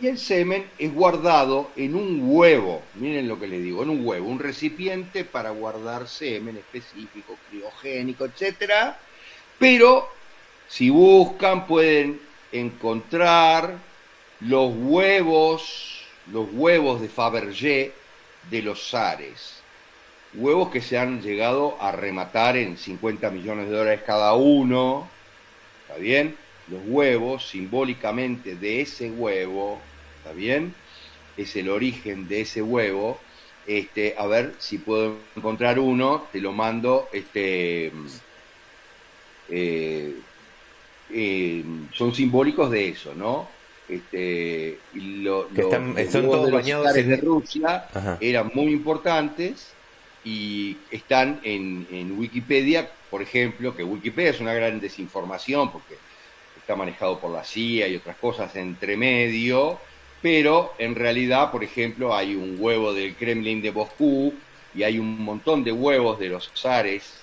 Y el semen es guardado en un huevo, miren lo que les digo, en un huevo, un recipiente para guardar semen específico, criogénico, etcétera. Pero si buscan pueden encontrar los huevos, los huevos de Fabergé de los zares. Huevos que se han llegado a rematar en 50 millones de dólares cada uno. ¿Está bien? Los huevos, simbólicamente de ese huevo, ¿está bien? Es el origen de ese huevo. Este, a ver si puedo encontrar uno, te lo mando. Este, eh, eh, son simbólicos de eso, ¿no? Este, lo- Que están- los huevos todos de los bañados en- de Rusia Ajá. eran muy importantes y están en, en Wikipedia, por ejemplo, que Wikipedia es una gran desinformación porque está manejado por la CIA y otras cosas entre medio, pero en realidad, por ejemplo, hay un huevo del Kremlin de Moscú y hay un montón de huevos de los zares,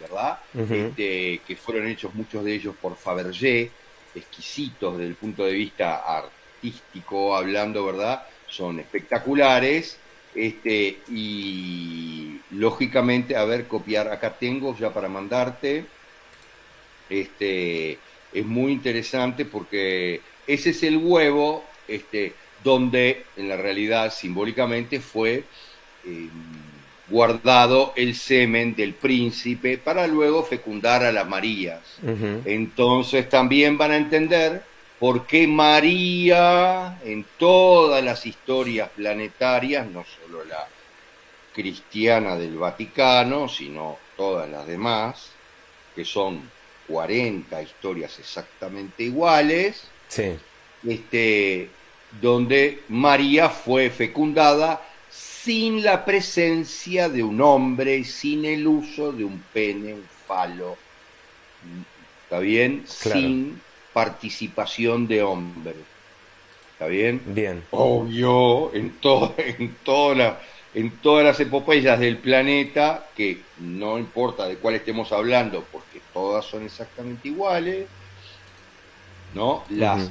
¿verdad? Este, que fueron hechos muchos de ellos por Fabergé, exquisitos desde el punto de vista artístico, hablando, ¿verdad? Son espectaculares. Este, y lógicamente, a ver, copiar, acá tengo ya para mandarte. Este, es muy interesante porque ese es el huevo, este, donde en la realidad simbólicamente fue eh, guardado el semen del príncipe para luego fecundar a las Marías. Entonces también van a entender por qué María en todas las historias planetarias, no solo la cristiana del Vaticano, sino todas las demás, que son 40 historias exactamente iguales, Sí. este, donde María fue fecundada sin la presencia de un hombre, sin el uso de un pene, un falo, ¿está bien? Claro. Sin participación de hombre. ¿Está bien? Bien. Obvio, en, todo, en, toda la- en todas las epopeyas del planeta, que no importa de cuál estemos hablando, porque todas son exactamente iguales, ¿no? Las,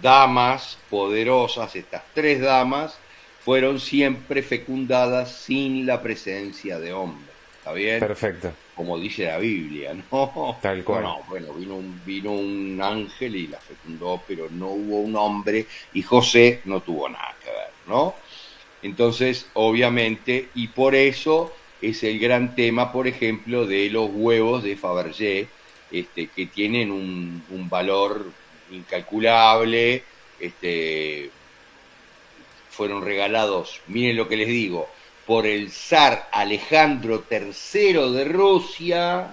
damas poderosas, estas tres damas, fueron siempre fecundadas sin la presencia de hombre. ¿Está bien? Perfecto. como dice la Biblia, ¿no? Tal cual. No, no, bueno, vino un, vino un ángel y la fecundó, pero no hubo un hombre y José no tuvo nada que ver, ¿no? Entonces, obviamente, y por eso es el gran tema, por ejemplo, de los huevos de Fabergé, este, que tienen un, un valor incalculable, este, fueron regalados, miren lo que les digo, por el zar Alejandro III de Rusia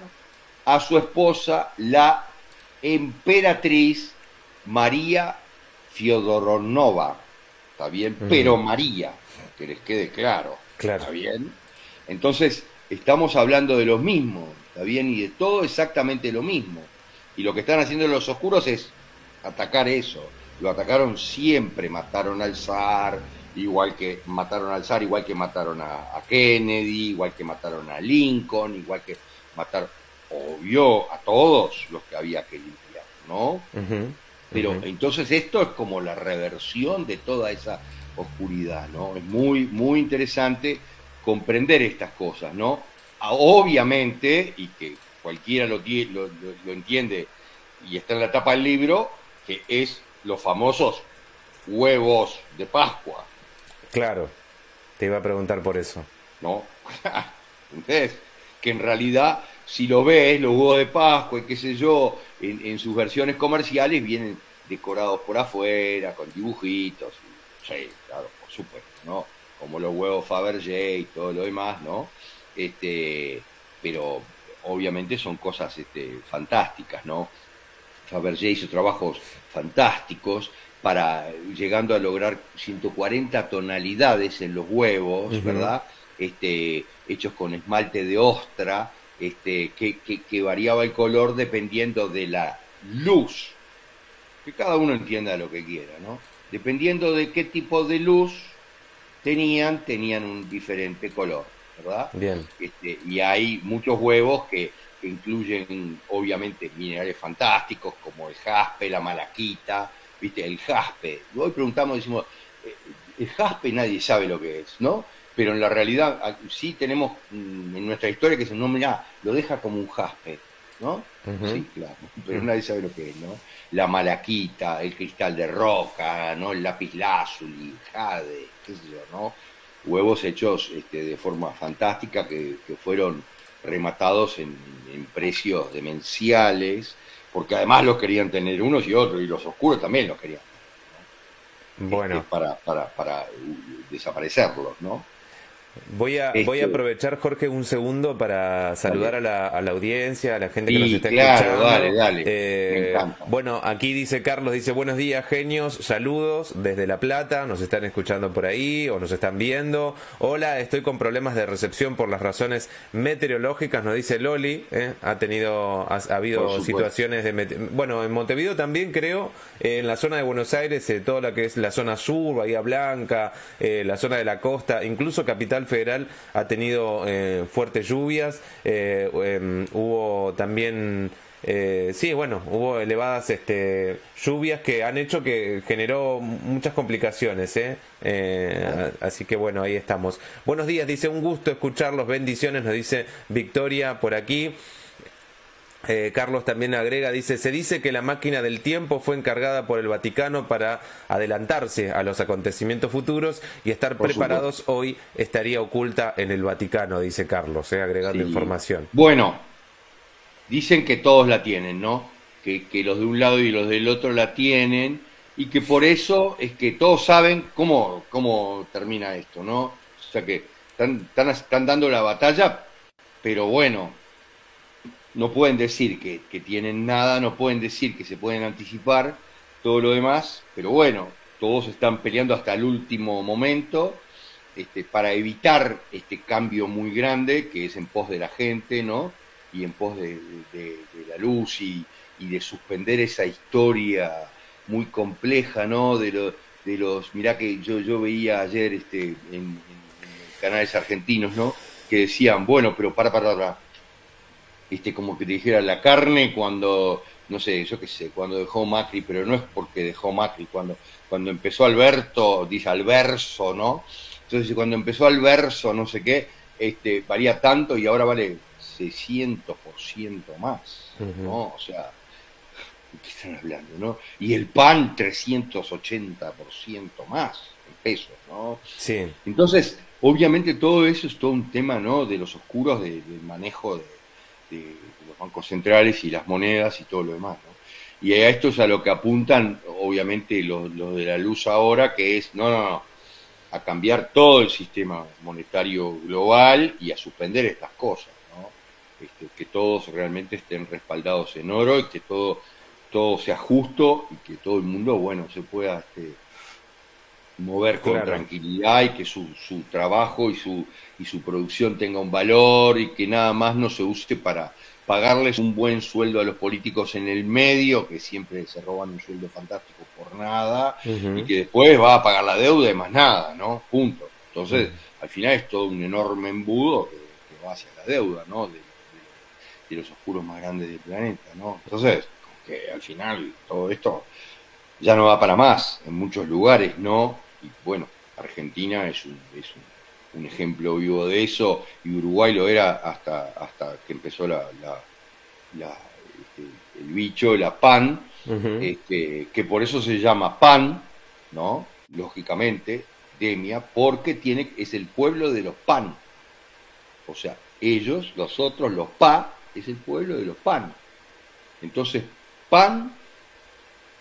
a su esposa, la emperatriz María Fiodoronova. ¿Está bien? Pero María, que les quede claro. Claro. ¿Está bien? Entonces, estamos hablando de lo mismo, ¿está bien? Y de todo exactamente lo mismo. Y lo que están haciendo los oscuros es atacar eso. Lo atacaron siempre, mataron al zar, igual que mataron al zar, igual que mataron a, a Kennedy, igual que mataron a Lincoln, igual que mataron, obvio, a todos los que había que limpiar, ¿no? Pero entonces esto es como la reversión de toda esa oscuridad, ¿no? Es muy, muy interesante comprender estas cosas, ¿no? Ah, Obviamente, y que cualquiera lo, lo- lo entiende y está en la tapa del libro, que es los famosos huevos de Pascua, Claro. Te iba a preguntar por eso. ¿no? ¿Entendés? Que en realidad, si lo ves, los huevos de Pascua y qué sé yo, en, en sus versiones comerciales vienen decorados por afuera, con dibujitos. Sí, claro, por supuesto, ¿no? Como los huevos Fabergé y todo lo demás, ¿no? Este, pero obviamente son cosas este, fantásticas, ¿no? Fabergé hizo trabajos fantásticos para llegando a lograr 140 tonalidades en los huevos. ¿verdad? Este, hechos con esmalte de ostra, este, que, que- que variaba el color dependiendo de la luz. Que cada uno entienda lo que quiera, ¿no? Dependiendo de qué tipo de luz tenían, tenían un diferente color, ¿verdad? Bien. Este, y hay muchos huevos que, que incluyen obviamente minerales fantásticos como el jaspe, la malaquita, viste, el jaspe. Hoy preguntamos, decimos, eh, el jaspe nadie sabe lo que es, ¿no? Pero en la realidad ah, sí tenemos mm, en nuestra historia que se no, mirá, lo deja como un jaspe, ¿no? Sí, claro, pero nadie sabe lo que es, ¿no? La malaquita, el cristal de roca, ¿no? El lápiz lazuli, jade, qué sé yo, ¿no? Huevos hechos este, de forma fantástica que, que fueron rematados en, en precios demenciales, porque además los querían tener unos y otros, y los oscuros también los querían, Bueno. este, para, para, para uh, desaparecerlos, ¿no? Voy a, voy a Este- aprovechar, Jorge, un segundo para saludar a la, a la audiencia, a la gente que Sí, nos está claro, escuchando. dale, dale. Eh, Me. Bueno, aquí dice Carlos, dice buenos días, genios, saludos desde La Plata, nos están escuchando por ahí o nos están viendo. Hola, estoy con problemas de recepción por las razones meteorológicas, nos dice Loli. ¿eh? Ha tenido, ha, ha habido situaciones de... Bueno, en Montevideo también creo, eh, en la zona de Buenos Aires, eh, toda la que es la zona sur, Bahía Blanca, eh, la zona de la costa, incluso Capital Federal ha tenido eh, fuertes lluvias, eh, em, hubo también... eh, sí, bueno, hubo elevadas este, lluvias que han hecho que generó muchas complicaciones, ¿eh? Eh, así que bueno, ahí estamos. Buenos días, dice un gusto escucharlos, bendiciones, nos dice Victoria por aquí. Eh, Carlos también agrega, dice, se dice que la máquina del tiempo fue encargada por el Vaticano para adelantarse a los acontecimientos futuros y estar Por preparados hoy estaría oculta en el Vaticano, dice Carlos, eh, agregando Sí. información. Bueno, dicen que todos la tienen, ¿no? Que, que los de un lado y los del otro la tienen y que por eso es que todos saben cómo, cómo termina esto, ¿no? O sea que están, están, están dando la batalla, pero bueno, no pueden decir que, que tienen nada, no pueden decir que se pueden anticipar todo lo demás, pero bueno, todos están peleando hasta el último momento este, para evitar este cambio muy grande que es en pos de la gente, ¿no? Y en pos de, la luz y, y de suspender esa historia muy compleja, ¿no? De, lo- de los, mirá que yo, yo veía ayer este, en canales argentinos, ¿no? Que decían, bueno, pero para, para, para, este, como que te dijera la carne cuando, no sé, yo qué sé, cuando dejó Macri, pero no es porque dejó Macri, cuando, cuando empezó Alberto, dice Alverso, ¿no? Entonces cuando empezó Alverso, no sé qué, este, valía tanto y ahora vale 600% más, ¿no? O sea, ¿de qué están hablando, no? Y el pan 380% más en pesos, ¿no? Sí, Entonces, obviamente todo eso es todo un tema, ¿no? De los oscuros, de- del manejo de, de- los bancos centrales y las monedas y todo lo demás, ¿no? Y a esto es a lo que apuntan, obviamente, los, los de la luz ahora, que es, no, no, no, a cambiar todo el sistema monetario global y a suspender estas cosas, ¿no? Este, que todos realmente estén respaldados en oro y que todo, todo sea justo y que todo el mundo, bueno, se pueda este, mover con Claro. tranquilidad y que su, su trabajo y su, y su producción tenga un valor y que nada más no se use para pagarles un buen sueldo a los políticos en el medio, que siempre se roban un sueldo fantástico por nada, y que después va a pagar la deuda y más nada, ¿no? Punto. Entonces, al final es todo un enorme embudo que, que va hacia la deuda, ¿no? De, de- de los oscuros más grandes del planeta, ¿no? Entonces, como que al final todo esto ya no va para más, en muchos lugares, ¿no? Y bueno, Argentina es un, es un, un ejemplo vivo de eso, y Uruguay lo era hasta, hasta que empezó la, la- la, este, el bicho, la PAN, este, que por eso se llama PAN, ¿no? Lógicamente, Demia, porque tiene, es el pueblo de los PAN. O sea, ellos, los otros, los PA, es el pueblo de los PAN. Entonces, PAN,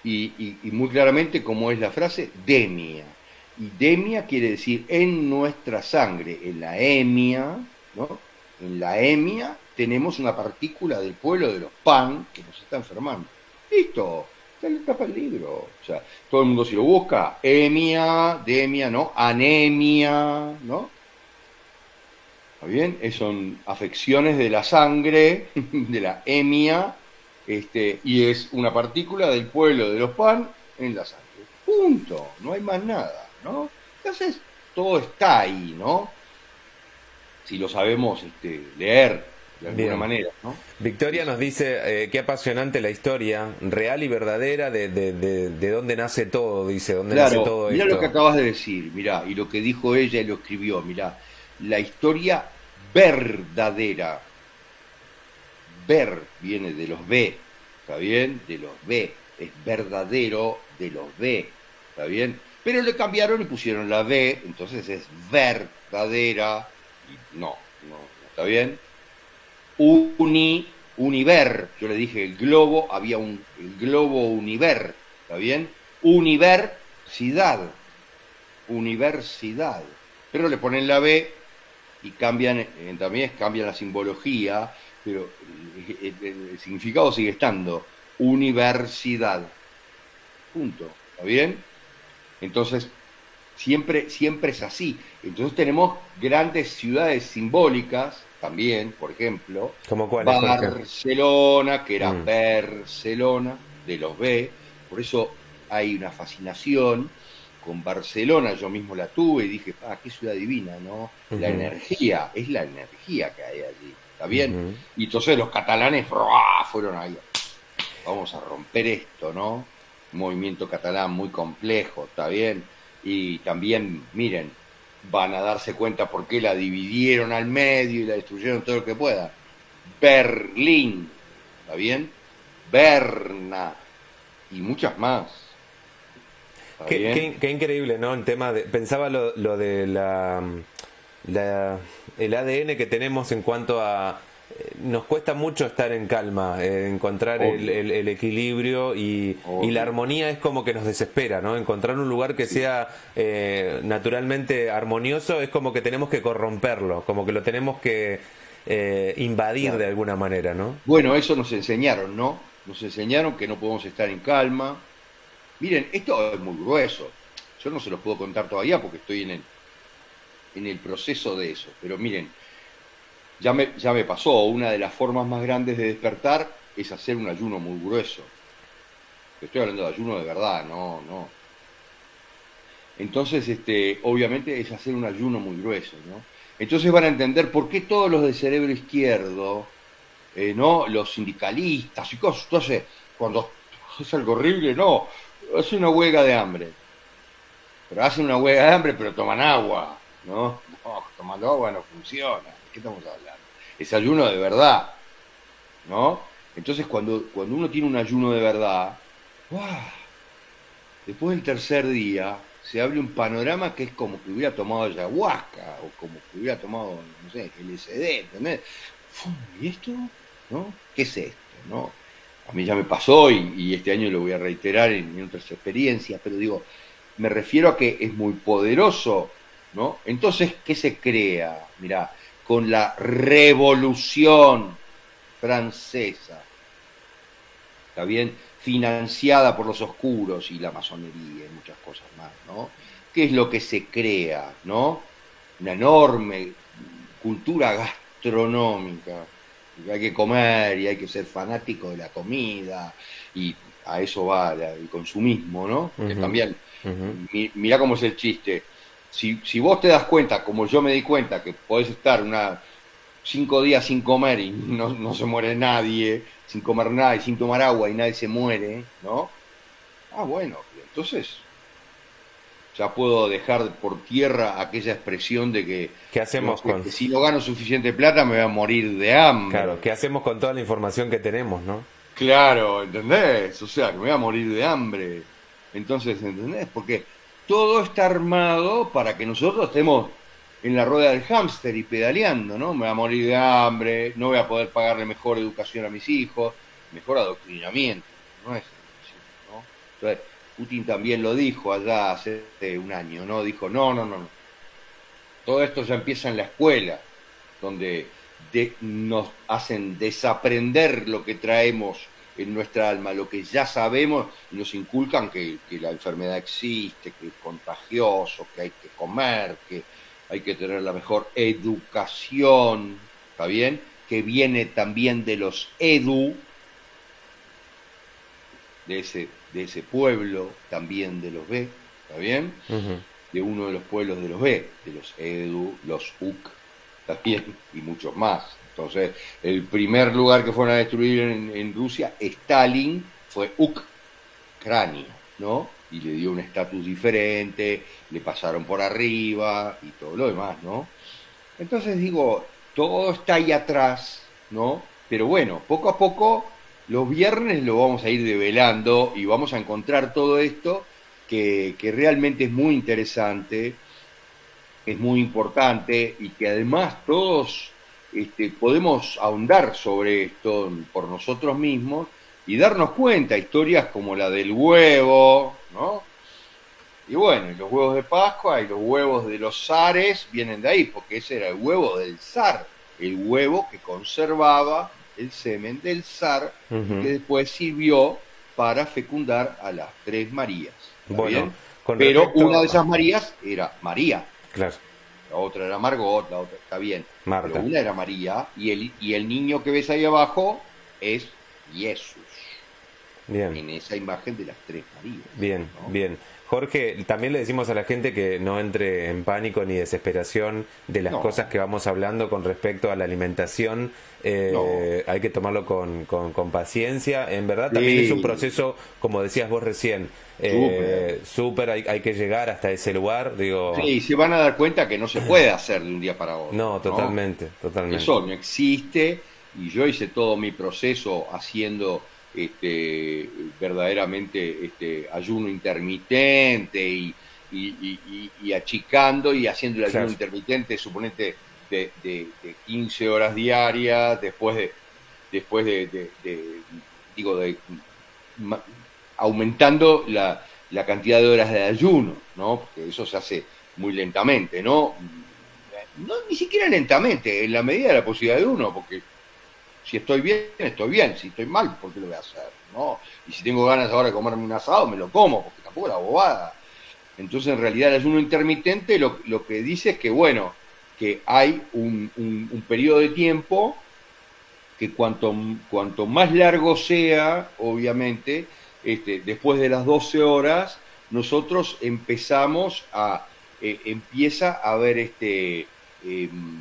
y, y- y muy claramente, como es la frase, Demia. Y Demia quiere decir en nuestra sangre, en la emia, ¿no? En la emia tenemos una partícula del pueblo de los PAN que nos está enfermando. Listo, está en tapa del libro. O sea, todo el mundo si lo busca, emia, demia, ¿no? Anemia, ¿no? ¿Está bien? Es- son afecciones de la sangre, de la emia, este, y es una partícula del pueblo de los pan en la sangre. Punto, no hay más nada, ¿no? Entonces, todo está ahí, ¿no? Si lo sabemos este, leer de alguna Bien. manera, ¿no? Victoria nos dice eh, qué apasionante la historia real y verdadera de, de, de, de dónde nace todo, dice, dónde nace todo mira esto. lo que acabas de decir, mira, y lo que dijo ella y lo escribió, mira, la historia verdadera. Ver viene de los B, ¿está bien? De los B, es verdadero de los B, ¿está bien? Pero le cambiaron y pusieron la B, entonces es verdadera, y no, no, ¿está bien? Uni, univer, yo le dije el globo, había un globo univer, ¿está bien? Universidad, universidad, pero le ponen la B y cambian, eh, también cambian la simbología, pero el, el- el significado sigue estando, universidad, punto, ¿está bien? Entonces, siempre, siempre es así. Entonces tenemos grandes ciudades simbólicas también, por ejemplo, ¿Cómo cuál? Barcelona, que era Mm. Barcelona, de los B, por eso hay una fascinación con Barcelona, yo mismo la tuve y dije, ah, qué ciudad divina, ¿no? La energía, es la energía que hay allí, ¿está bien? Y entonces los catalanes ¡fra! fueron ahí, vamos a romper esto, ¿no? Movimiento catalán muy complejo, ¿está bien? Y también, miren, van a darse cuenta por qué la dividieron al medio y la destruyeron todo lo que pueda. Berlín, ¿está bien? Berna y muchas más. ¿Está Qué, bien? qué- qué increíble, ¿no? El tema de, pensaba lo, lo de la, la- el ADN que tenemos en cuanto a nos cuesta mucho estar en calma, eh, encontrar el, Obvio. el- el equilibrio y, la armonía es como que nos desespera, ¿no? Encontrar un lugar que sea eh, naturalmente armonioso es como que tenemos que corromperlo, como que lo tenemos que eh, invadir Claro. de alguna manera, ¿no? Bueno, eso nos enseñaron, ¿no? Nos enseñaron que no podemos estar en calma. Miren, esto es muy grueso. Yo no se los puedo contar todavía porque estoy en el, en el proceso de eso. Pero miren, ya me, ya me pasó. Una de las formas más grandes de despertar es hacer un ayuno muy grueso. Estoy hablando de ayuno de verdad, no, no. Entonces, este, obviamente es hacer un ayuno muy grueso, ¿no? Entonces van a entender por qué todos los de cerebro izquierdo, eh, ¿no? Los sindicalistas y cosas, entonces, cuando es algo horrible, no, hace una huelga de hambre. Pero hacen una huelga de hambre, pero toman agua, ¿no? No, tomando agua no funciona. ¿De qué estamos hablando? Es ayuno de verdad, ¿no? Entonces, cuando, cuando uno tiene un ayuno de verdad, ¡guau! después del tercer día, se abre un panorama que es como que hubiera tomado ayahuasca o como que hubiera tomado, no sé, LSD, ¿entendés? ¿Y esto? ¿No? ¿Qué es esto? ¿No? A mí ya me pasó y, y este año lo voy a reiterar en, en otras experiencias, pero digo, me refiero a que es muy poderoso, ¿no? Entonces, ¿qué se crea? Mirá, con la revolución francesa, ¿está bien? Financiada por los oscuros y la masonería y muchas cosas más, ¿no? ¿Qué es lo que se crea, ¿no? Una enorme cultura gastronómica. Y hay que comer y hay que ser fanático de la comida y a eso va el consumismo, ¿no? Que también, Ujú. mi- mirá cómo es el chiste. Si, si vos te das cuenta, como yo me di cuenta, que podés estar una cinco días sin comer y no, no se muere nadie, sin comer nada y sin tomar agua y nadie se muere, ¿no? Ah, bueno, entonces ya puedo dejar por tierra aquella expresión de que, ¿Qué hacemos que- con, que si no gano suficiente plata me voy a morir de hambre. claro, qué hacemos con toda la información que tenemos, no? Claro, ¿entendés? O sea, que me voy a morir de hambre. Entonces, ¿entendés? Porque todo está armado para que nosotros estemos en la rueda del hámster y pedaleando, ¿no? Me voy a morir de hambre, no voy a poder pagarle mejor educación a mis hijos, mejor adoctrinamiento, no es ¿no? Entonces, Putin también lo dijo allá hace un año, ¿no? Dijo, no, no, no, no. Todo esto ya empieza en la escuela, donde de- nos hacen desaprender lo que traemos en nuestra alma, lo que ya sabemos, nos inculcan que, que la enfermedad existe, que es contagioso, que hay que comer, que hay que tener la mejor educación, ¿está bien? Que viene también de los edu, de ese, de ese pueblo, también de los B, ¿está bien? De uno de los pueblos de los B, de los Edu, los Uk, también, y muchos más. Entonces, el primer lugar que fueron a destruir en, Rusia, Stalin, fue Ucrania, ¿no? Y le dio un estatus diferente, le pasaron por arriba y todo lo demás, ¿no? Entonces digo, todo está ahí atrás, ¿no? Pero bueno, poco a poco, los viernes lo vamos a ir develando y vamos a encontrar todo esto que, que realmente es muy interesante, es muy importante y que además todos este, podemos ahondar sobre esto por nosotros mismos y darnos cuenta, historias como la del huevo, ¿no? Y bueno, los huevos de Pascua y los huevos de los zares vienen de ahí, porque ese era el huevo del zar, el huevo que conservaba el semen del zar, que después sirvió para fecundar a las tres Marías. Pero respecto- una de esas Marías era María, Claro, la otra era Margot, la otra está bien. Marta. Pero una era María y el, y el niño que ves ahí abajo es Jesús, bien. en esa imagen de las tres Marías. Bien, ¿no? bien. Jorge, también le decimos a la gente que no entre en pánico ni desesperación de las No. cosas que vamos hablando con respecto a la alimentación. Eh, Hay que tomarlo con, con, con paciencia. En verdad también Sí. es un proceso, como decías vos recién, eh, súper, hay, hay que llegar hasta ese lugar. Digo, Sí, se van a dar cuenta que no se puede hacer de un día para otro. no, totalmente, totalmente. Eso no existe y yo hice todo mi proceso haciendo este, verdaderamente este, ayuno intermitente y, y, y- y- y achicando y haciendo el ayuno Claro. intermitente, suponete, de, de- de 15 horas diarias, después de, después de, digo, de aumentando la, la cantidad de horas de ayuno, ¿no? Porque eso se hace muy lentamente, ¿no? No, ni siquiera lentamente, en la medida de la posibilidad de uno, porque si estoy bien, estoy bien, si estoy mal, ¿por qué lo voy a hacer? ¿no? Y si tengo ganas ahora de comerme un asado, me lo como, porque tampoco la bobada. Entonces, en realidad, el ayuno intermitente lo, lo que dice es que, bueno, que hay un, un- un periodo de tiempo que cuanto, cuanto más largo sea, obviamente, este, después de las 12 horas, nosotros empezamos a, eh, empieza a haber este, em,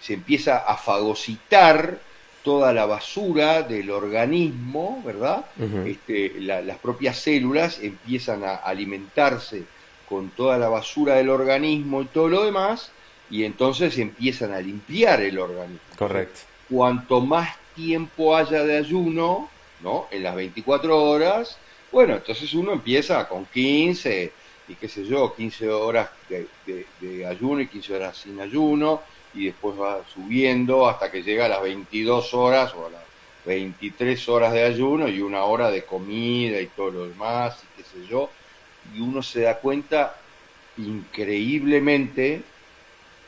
se empieza a fagocitar toda la basura del organismo, ¿verdad? Este, la- las propias células empiezan a alimentarse con toda la basura del organismo y todo lo demás, y entonces empiezan a limpiar el organismo. Correcto. Cuanto más tiempo haya de ayuno, ¿no? En las 24 horas, bueno, entonces uno empieza con 15 y qué sé yo, 15 horas de, de- de ayuno y 15 horas sin ayuno, y después va subiendo hasta que llega a las 22 horas o a las 23 horas de ayuno y una hora de comida y todo lo demás, y qué sé yo, y uno se da cuenta increíblemente,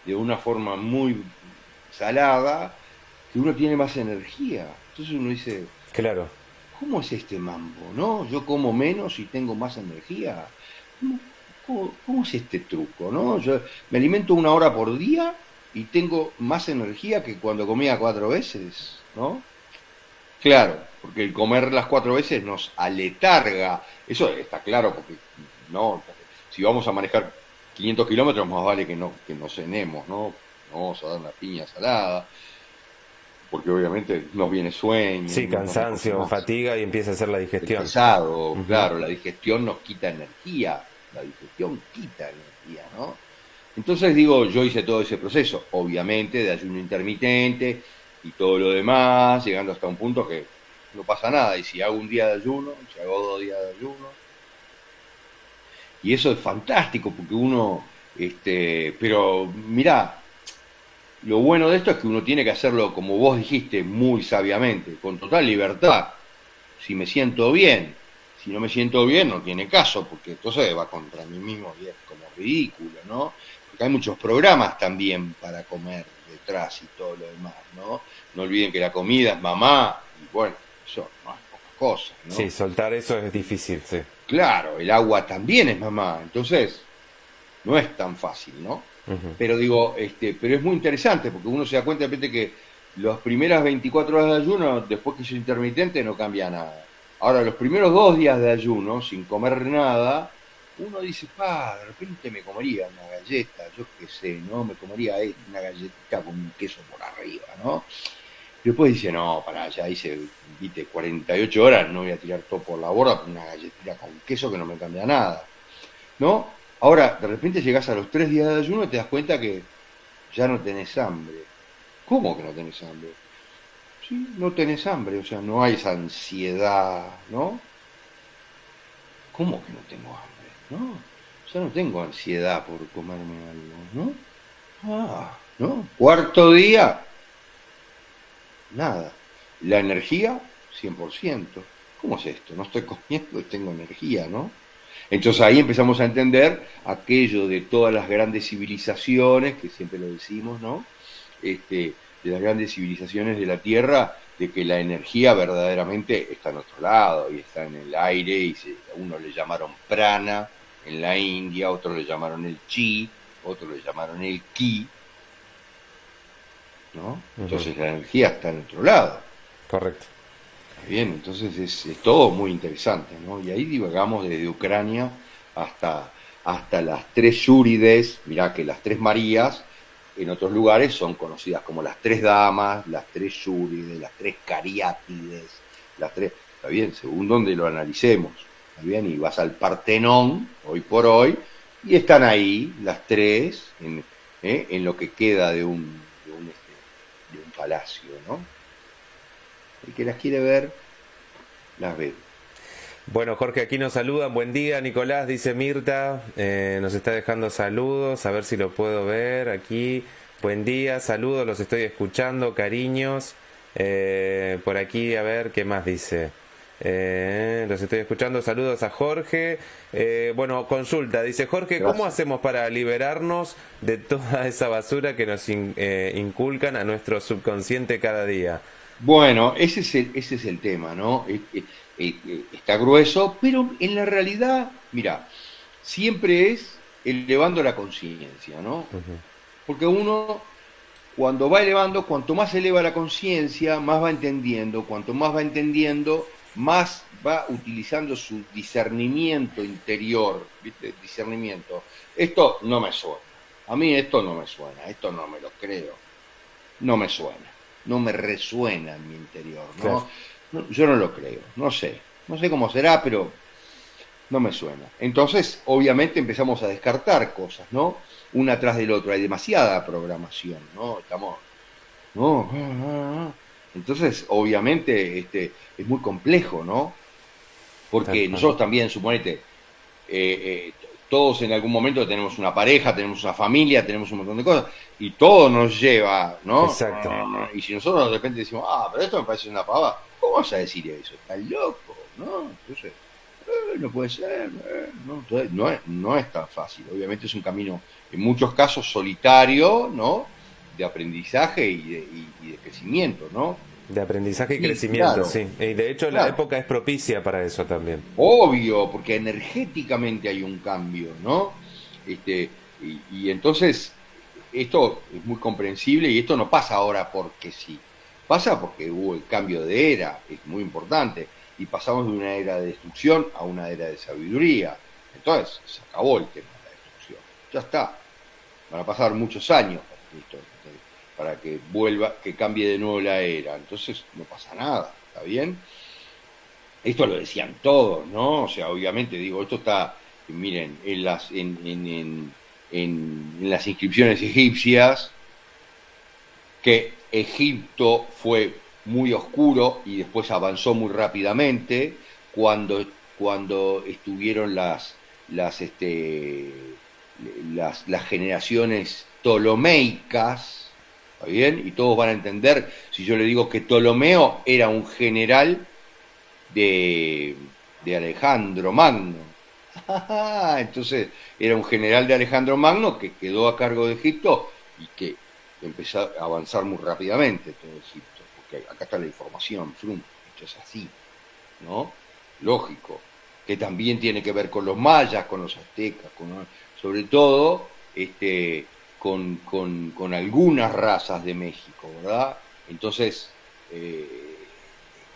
de una forma muy salada, que uno tiene más energía. Entonces uno dice, Claro. ¿cómo es este mambo? ¿No? Yo como menos y tengo más energía. ¿Cómo, cómo- cómo es este truco? ¿No? Yo me alimento una hora por día y tengo más energía que cuando comía cuatro veces, ¿no? Claro, porque el comer las cuatro veces nos aletarga. Eso está claro, porque no, porque si vamos a manejar 500 kilómetros, más vale que no, que no cenemos, ¿no? No vamos a dar una piña salada, porque obviamente nos viene sueño. Sí, nos- cansancio, nos- fatiga y empieza a hacer la digestión. pesado, claro, la digestión nos quita energía, la digestión quita energía, ¿no? Entonces digo, yo hice todo ese proceso, obviamente, de ayuno intermitente y todo lo demás, llegando hasta un punto que no pasa nada, y si hago un día de ayuno, si hago dos días de ayuno, y eso es fantástico, porque uno, este, pero mirá, lo bueno de esto es que uno tiene que hacerlo, como vos dijiste, muy sabiamente, con total libertad. Si me siento bien, si no me siento bien, no tiene caso, porque entonces va contra mí mismo y es como ridículo, ¿no? Porque hay muchos programas también para comer detrás y todo lo demás, ¿no? No olviden que la comida es mamá, y bueno, eso no es poca cosa, ¿no? Sí, soltar eso es difícil, sí. Claro, el agua también es mamá, entonces no es tan fácil, ¿no? Pero digo, este, pero es muy interesante porque uno se da cuenta de repente que las primeras 24 horas de ayuno, después que es intermitente, no cambia nada. Ahora, los primeros dos días de ayuno, sin comer nada, uno dice, pa, de repente me comería una galleta, yo qué sé, ¿no? Me comería eh, una galletita con un queso por arriba, ¿no? Y después dice, no, para ya hice, viste, 48 horas, no voy a tirar todo por la borda por una galletita con queso que no me cambia nada, ¿no? Ahora, de repente llegas a los tres días de ayuno y te das cuenta que ya no tenés hambre. ¿Cómo que no tenés hambre? Sí, no tenés hambre, o sea, no hay ansiedad, ¿no? ¿Cómo que no tengo hambre? No, ya no tengo ansiedad por comerme algo, ¿no? Ah, ¿no? Cuarto día, nada. La energía, 100%. ¿Cómo es esto? No estoy comiendo y tengo energía, ¿no? Entonces ahí empezamos a entender aquello de todas las grandes civilizaciones, que siempre lo decimos, ¿no? Este, de las grandes civilizaciones de la Tierra, de que la energía verdaderamente está en otro lado y está en el aire, y se, a uno le llamaron prana en la India, otros le llamaron el chi, otros le llamaron el ki, ¿no? Entonces la energía está en otro lado. Correcto. Bien, entonces es, es todo muy interesante, ¿no? Y ahí divagamos desde Ucrania hasta, hasta las tres Yurides, mirá que las tres Marías en otros lugares son conocidas como las tres damas, las tres Yurides, las tres Cariátides, las tres, está bien, según donde lo analicemos, está bien, y vas al Partenón, hoy por hoy, y están ahí las tres en, ¿eh? en lo que queda de un palacio, ¿no? El que las quiere ver, las ve. Bueno, Jorge, aquí nos saludan. Buen día, Nicolás, dice Mirta. Eh, nos está dejando saludos. A ver si lo puedo ver aquí. Buen día, saludos, los estoy escuchando, cariños. Eh, por aquí, a ver qué más dice. Eh, los estoy escuchando. Saludos a Jorge. Eh, bueno, consulta. Dice Jorge, ¿cómo hacemos para liberarnos de toda esa basura que nos in- eh, inculcan a nuestro subconsciente cada día? Bueno, ese es el, ese es el tema, ¿no? Eh, está grueso, pero en la realidad, mira, siempre es elevando la conciencia, ¿no? Porque uno, cuando va elevando, cuanto más eleva la conciencia, más va entendiendo, cuanto más va entendiendo, más va utilizando su discernimiento interior, ¿viste? Discernimiento. Esto no me suena. A mí esto no me suena, esto no me lo creo. No me suena, no me resuena en mi interior, ¿no? Claro. No, yo no lo creo, no sé. No sé cómo será, pero no me suena. Entonces, obviamente empezamos a descartar cosas, ¿no? Una tras del otro. Hay demasiada programación, ¿no? Estamos. No, ah, ah. Entonces, obviamente, este, es muy complejo, ¿no? Porque nosotros también, suponete, eh, eh, todos en algún momento tenemos una pareja, tenemos una familia, tenemos un montón de cosas, y todo nos lleva, ¿no? Exacto. Y si nosotros de repente decimos, ah, pero esto me parece una pava, ¿cómo vas a decir eso? Estás loco, ¿no? Entonces, eh, no puede ser, eh, no, Entonces, no, es, no es tan fácil. Obviamente es un camino, en muchos casos, solitario, ¿no? De aprendizaje y de, y- y de crecimiento, ¿no? De aprendizaje y crecimiento, claro. sí. Y de hecho la época es propicia para eso también. Obvio, porque energéticamente hay un cambio, ¿no? Este, y, y entonces, esto es muy comprensible y esto no pasa ahora porque sí. Pasa porque hubo el cambio de era, es muy importante. Y pasamos de una era de destrucción a una era de sabiduría. Entonces, se acabó el tema de la destrucción. Ya está. Van a pasar muchos años para que, esto- para que vuelva, que cambie de nuevo la era. Entonces, no pasa nada. ¿Está bien? Esto lo decían todos, ¿no? O sea, obviamente, digo, esto está, miren, en las, en, en, en, en- las inscripciones egipcias, que Egipto fue muy oscuro y después avanzó muy rápidamente cuando, cuando estuvieron las, las, este, las, las generaciones ptolomeicas, ¿está bien? Y todos van a entender si yo le digo que Ptolomeo era un general de, Alejandro Magno. Entonces era un general de Alejandro Magno que quedó a cargo de Egipto y que empezó a avanzar muy rápidamente todo Egipto, porque acá está la información, esto es así, ¿no? Lógico, que también tiene que ver con los mayas, con los aztecas, con, sobre todo este, con, con, con algunas razas de México, ¿verdad? Entonces, eh,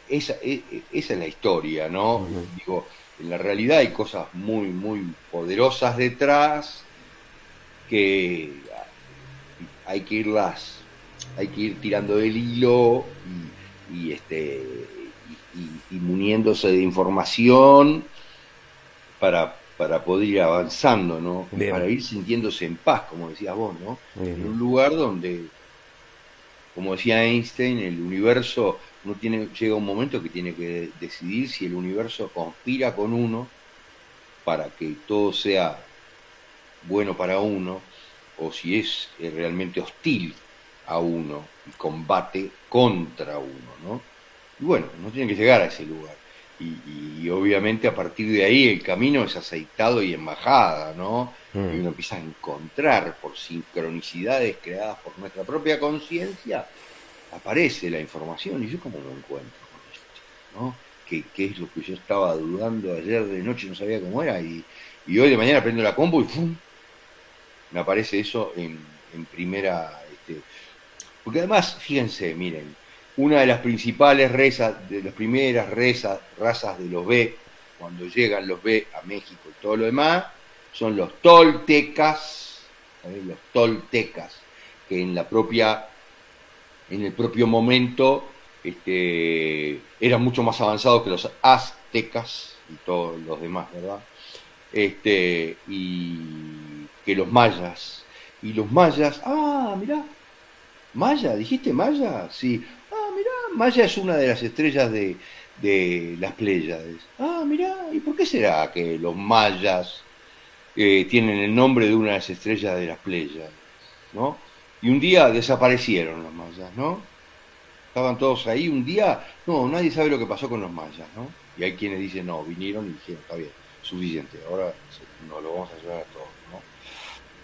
esa, e- e- esa es la historia, ¿no? Digo, en la realidad hay cosas muy, muy poderosas detrás que hay que irlas, hay que ir tirando del hilo y, y, este y muniéndose de información para, para poder ir avanzando, ¿no? Bien. Para ir sintiéndose en paz, como decías vos, ¿no? Bien. En un lugar donde, como decía Einstein, el universo no tiene, llega un momento que tiene que decidir si el universo conspira con uno para que todo sea bueno para uno o si es eh, realmente hostil a uno y combate contra uno, ¿no? Y bueno, no tiene que llegar a ese lugar. Y, y obviamente a partir de ahí el camino es aceitado y en bajada, ¿no? Mm. Y uno empieza a encontrar por sincronicidades creadas por nuestra propia conciencia, aparece la información y yo cómo lo encuentro con esto, ¿no? ¿Qué, qué es lo que yo estaba dudando ayer de noche, no sabía cómo era, y, y hoy de mañana prendo la combo y ¡fum! me aparece eso en, en primera... Este, porque además, fíjense, miren, una de las principales rezas, de las primeras rezas, razas de los B, cuando llegan los B a México y todo lo demás, son los toltecas, ¿sabes? los toltecas, que en la propia, en el propio momento, este, eran mucho más avanzados que los aztecas y todos los demás, ¿verdad? Este, y que los mayas. Y los mayas, ah, mirá, Maya, ¿dijiste Maya? Sí. Mirá, Maya es una de las estrellas de, de las Pléyades. Ah, mirá, ¿y por qué será que los mayas eh, tienen el nombre de una de las estrellas de las Pléyades? ¿No? Y un día desaparecieron los mayas, ¿no? Estaban todos ahí, un día, no, nadie sabe lo que pasó con los mayas, ¿no? Y hay quienes dicen, no, vinieron y dijeron, está bien, suficiente, ahora nos lo vamos a llevar a todos, ¿no?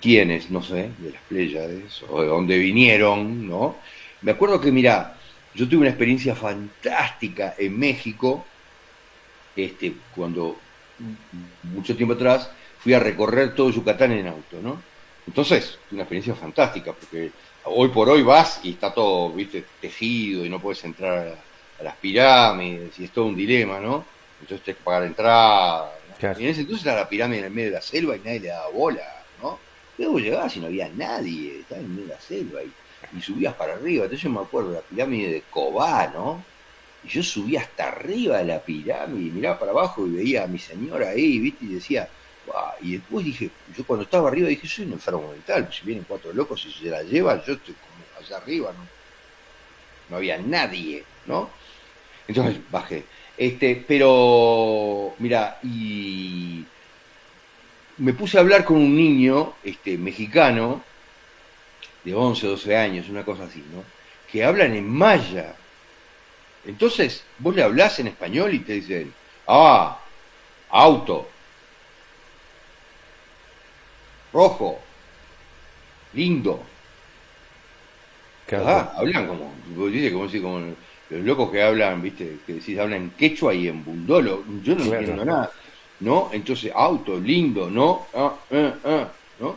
quiénes, no sé, de las Pléyades, o de dónde vinieron, ¿no? Me acuerdo que, mira, yo tuve una experiencia fantástica en México, este, cuando mucho tiempo atrás fui a recorrer todo Yucatán en auto, ¿no? Entonces, una experiencia fantástica, porque hoy por hoy vas y está todo, viste, tejido y no puedes entrar a, a las pirámides, y es todo un dilema, ¿no? Entonces tenés que pagar entrada. ¿no? Claro. Y en ese entonces era la pirámide en el medio de la selva y nadie le daba bola, ¿no? Luego llegabas y no había nadie, estaba en medio de la selva y, y subías para arriba. Entonces yo me acuerdo de la pirámide de Cobá, ¿no? Y yo subía hasta arriba de la pirámide y miraba para abajo y veía a mi señora ahí, ¿viste? Y decía, "Guau". y después dije, yo cuando estaba arriba dije, soy un enfermo mental, si vienen cuatro locos y se la llevan, yo estoy como allá arriba, ¿no? No había nadie, ¿no? Entonces bajé. Este, pero, mira, y me puse a hablar con un niño este, mexicano de 11, 12 años, una cosa así, ¿no? Que hablan en maya. Entonces, vos le hablás en español y te dicen, ah, auto, rojo, lindo. Claro. Ah, hablan como, vos dices, como, si- como los locos que hablan, viste, que decís, hablan en quechua y en bundolo. Yo no Claro. entiendo nada. ¿No? Entonces, auto, lindo, ¿no? Ah, ah, ah, ¿no?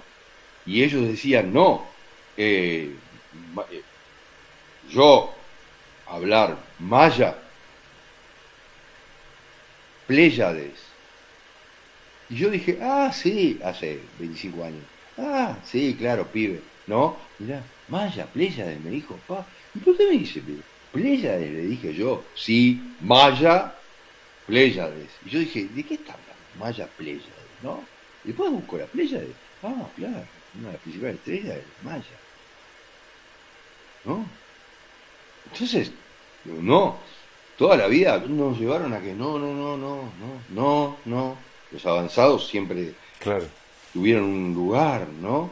Y ellos decían, no, eh, eh, yo hablar maya, Pléyades. Y yo dije, ah, sí, hace 25 años. Ah, sí, claro, pibe. ¿No? Mirá, Maya, Pléyades, me dijo, pa. ¿Y por qué me dice pibe? Pléyades? Le dije yo, sí, Maya, Pléyades. Y yo dije, ¿de qué está hablando? Maya, Pléyades, ¿no? Y después busco la Pléyades. Ah, claro, una de las principales estrellas es Maya. ¿No? Entonces, no, toda la vida nos llevaron a que no, no, no, no, no, no, no. Los avanzados siempre Claro. tuvieron un lugar, ¿no?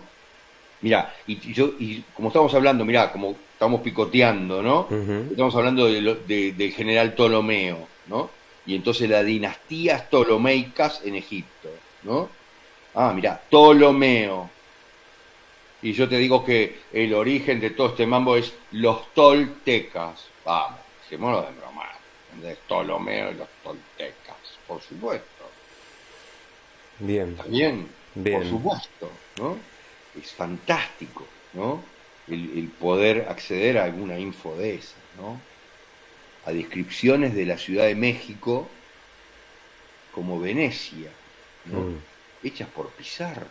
Mira, y, yo, y como estamos hablando, mira, como estamos picoteando, ¿no? Estamos hablando de lo- de- del general Ptolomeo, ¿no? Y entonces las dinastías ptolomeicas en Egipto, ¿no? Ah, mira, Ptolomeo. Y yo te digo que el origen de todo este mambo es los toltecas. Vamos, dejémonos de bromar. ¿entendés? Ptolomeo y los toltecas, por supuesto. Bien. Está bien, por supuesto, ¿no? Es fantástico, ¿no? El, el poder acceder a alguna info de esa, ¿no? A descripciones de la Ciudad de México como Venecia, ¿no? Mm. Hechas por Pizarro,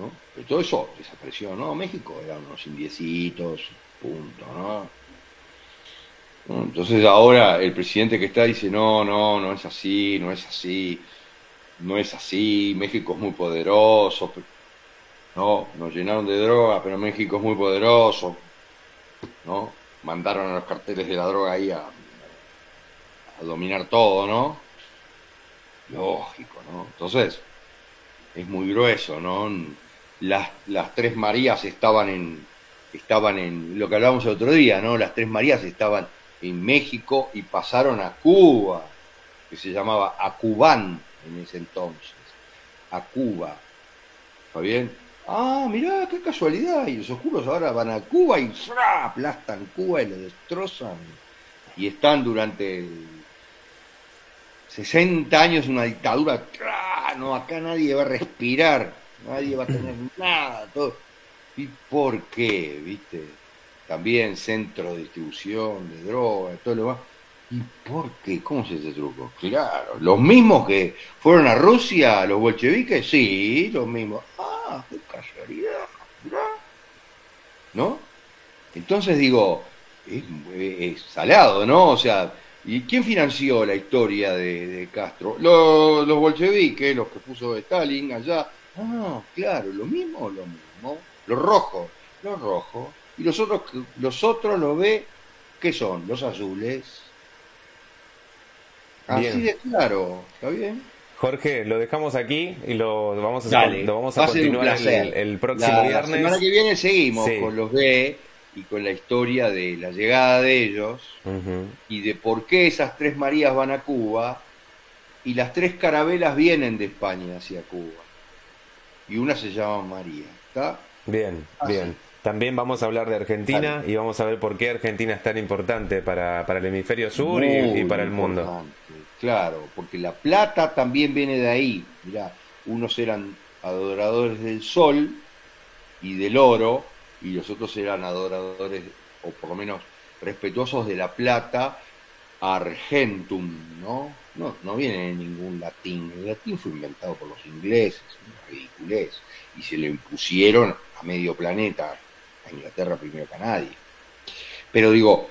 ¿no? Pero todo eso desapareció, ¿no? México eran unos indiecitos, punto, ¿no? Entonces ahora el presidente que está dice, no, no, no es así, no es así, no es así, México es muy poderoso, no, nos llenaron de droga, pero México es muy poderoso, ¿no? Mandaron a los carteles de la droga ahí a, a dominar todo, ¿no? Lógico, ¿no? Entonces, es muy grueso, ¿no? Las, las tres Marías estaban en, estaban en, lo que hablábamos el otro día, ¿no? Las tres Marías estaban en México y pasaron a Cuba, que se llamaba Acubán en ese entonces. A Cuba. ¿Está bien? Ah, mirá, qué casualidad. Y los oscuros ahora van a Cuba y ¡fra! aplastan Cuba y lo destrozan. Y están durante 60 años una dictadura. No, acá nadie va a respirar. Nadie va a tener nada. Todo. ¿Y por qué? ¿Viste? También centro de distribución de drogas, todo lo demás. ¿Y por qué? ¿Cómo es ese truco? Claro, los mismos que fueron a Rusia, los bolcheviques, sí, los mismos. Ah, qué casualidad. ¿No? Entonces digo, es, es salado, ¿no? O sea, ¿y quién financió la historia de, de Castro? Los, los bolcheviques, los que puso Stalin allá. Ah, claro, lo mismo, lo mismo. Los rojos, los rojos. Y los otros, los otros lo ve, ¿qué son? Los azules. Así Bien. de claro, ¿está bien? Jorge, lo dejamos aquí y lo vamos a, Dale, lo vamos a va continuar el, el próximo La- La viernes. semana que viene seguimos Sí. con los B y con la historia de la llegada de ellos y de por qué esas tres Marías van a Cuba y las tres carabelas vienen de España hacia Cuba. Y una se llama María, ¿está? Bien, Ah, bien. También vamos a hablar de Argentina y vamos a ver por qué Argentina es tan importante para, para el hemisferio sur y, para el mundo. Claro, porque la plata también viene de ahí. Mirá, unos eran adoradores del sol y del oro, y los otros eran adoradores, o por lo menos respetuosos de la plata, argentum, ¿no? No, no viene de ningún latín. El latín fue inventado por los ingleses, una ridiculez, y se lo impusieron a medio planeta, a Inglaterra primero que a nadie. Pero digo,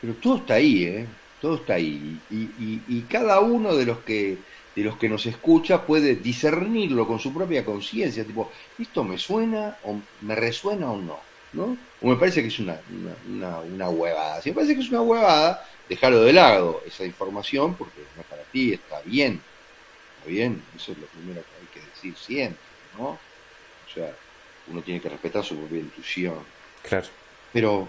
pero todo está ahí, ¿eh? Todo está ahí. Y, y- y cada uno de los que de los que nos escucha puede discernirlo con su propia conciencia, tipo, ¿esto me suena o me resuena o no? ¿No? O me parece que es una, una, una, una huevada. Si me parece que es una huevada, déjalo de lado esa información porque no es para ti, está bien. Está bien, eso es lo primero que hay que decir siempre, ¿no? O sea, uno tiene que respetar su propia intuición. Claro. Pero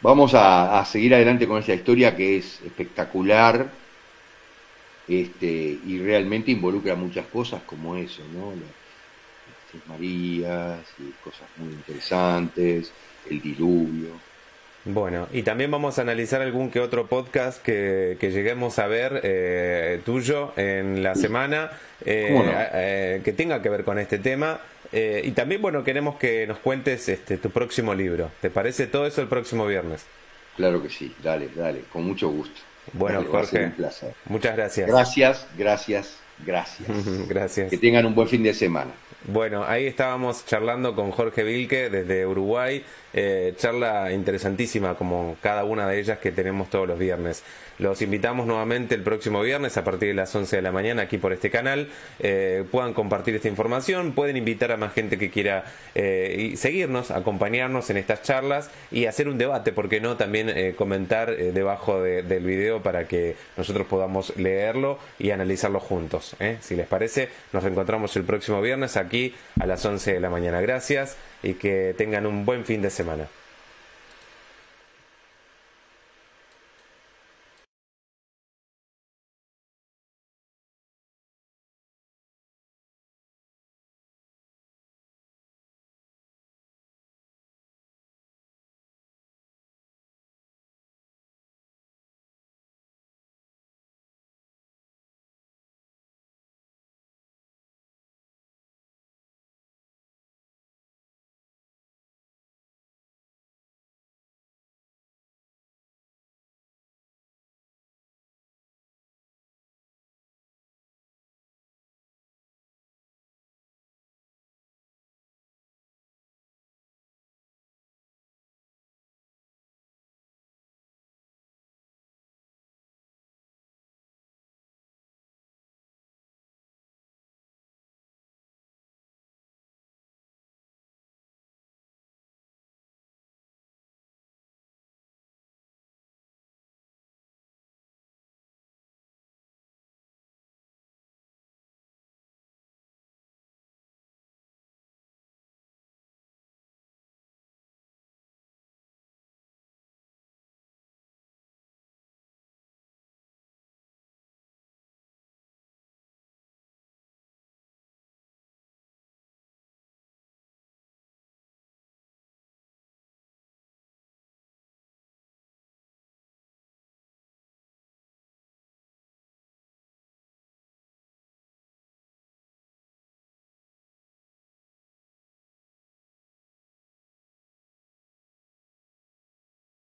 vamos a, a seguir adelante con esta historia que es espectacular este, y realmente involucra muchas cosas como eso, ¿no? La- Marías y cosas muy interesantes, el diluvio. Bueno, y también vamos a analizar algún que otro podcast que, que lleguemos a ver eh, tuyo en la semana eh, eh, que tenga que ver con este tema. Eh, y también, bueno, queremos que nos cuentes este, tu próximo libro. ¿Te parece todo eso el próximo viernes? Claro que sí, dale, dale, con mucho gusto. Bueno, Dale, Jorge, un placer. muchas gracias. Gracias, gracias, gracias. Gracias. Que tengan un buen fin de semana. Bueno, ahí estábamos charlando con Jorge Vilque desde Uruguay, eh, charla interesantísima como cada una de ellas que tenemos todos los viernes. Los invitamos nuevamente el próximo viernes a partir de las 11 de la mañana aquí por este canal. Eh, puedan compartir esta información, pueden invitar a más gente que quiera eh, seguirnos, acompañarnos en estas charlas y hacer un debate, ¿por qué no? También eh, comentar debajo de- del video para que nosotros podamos leerlo y analizarlo juntos. Si les parece, nos reencontramos el próximo viernes aquí a las 11 de la mañana. Gracias y que tengan un buen fin de semana.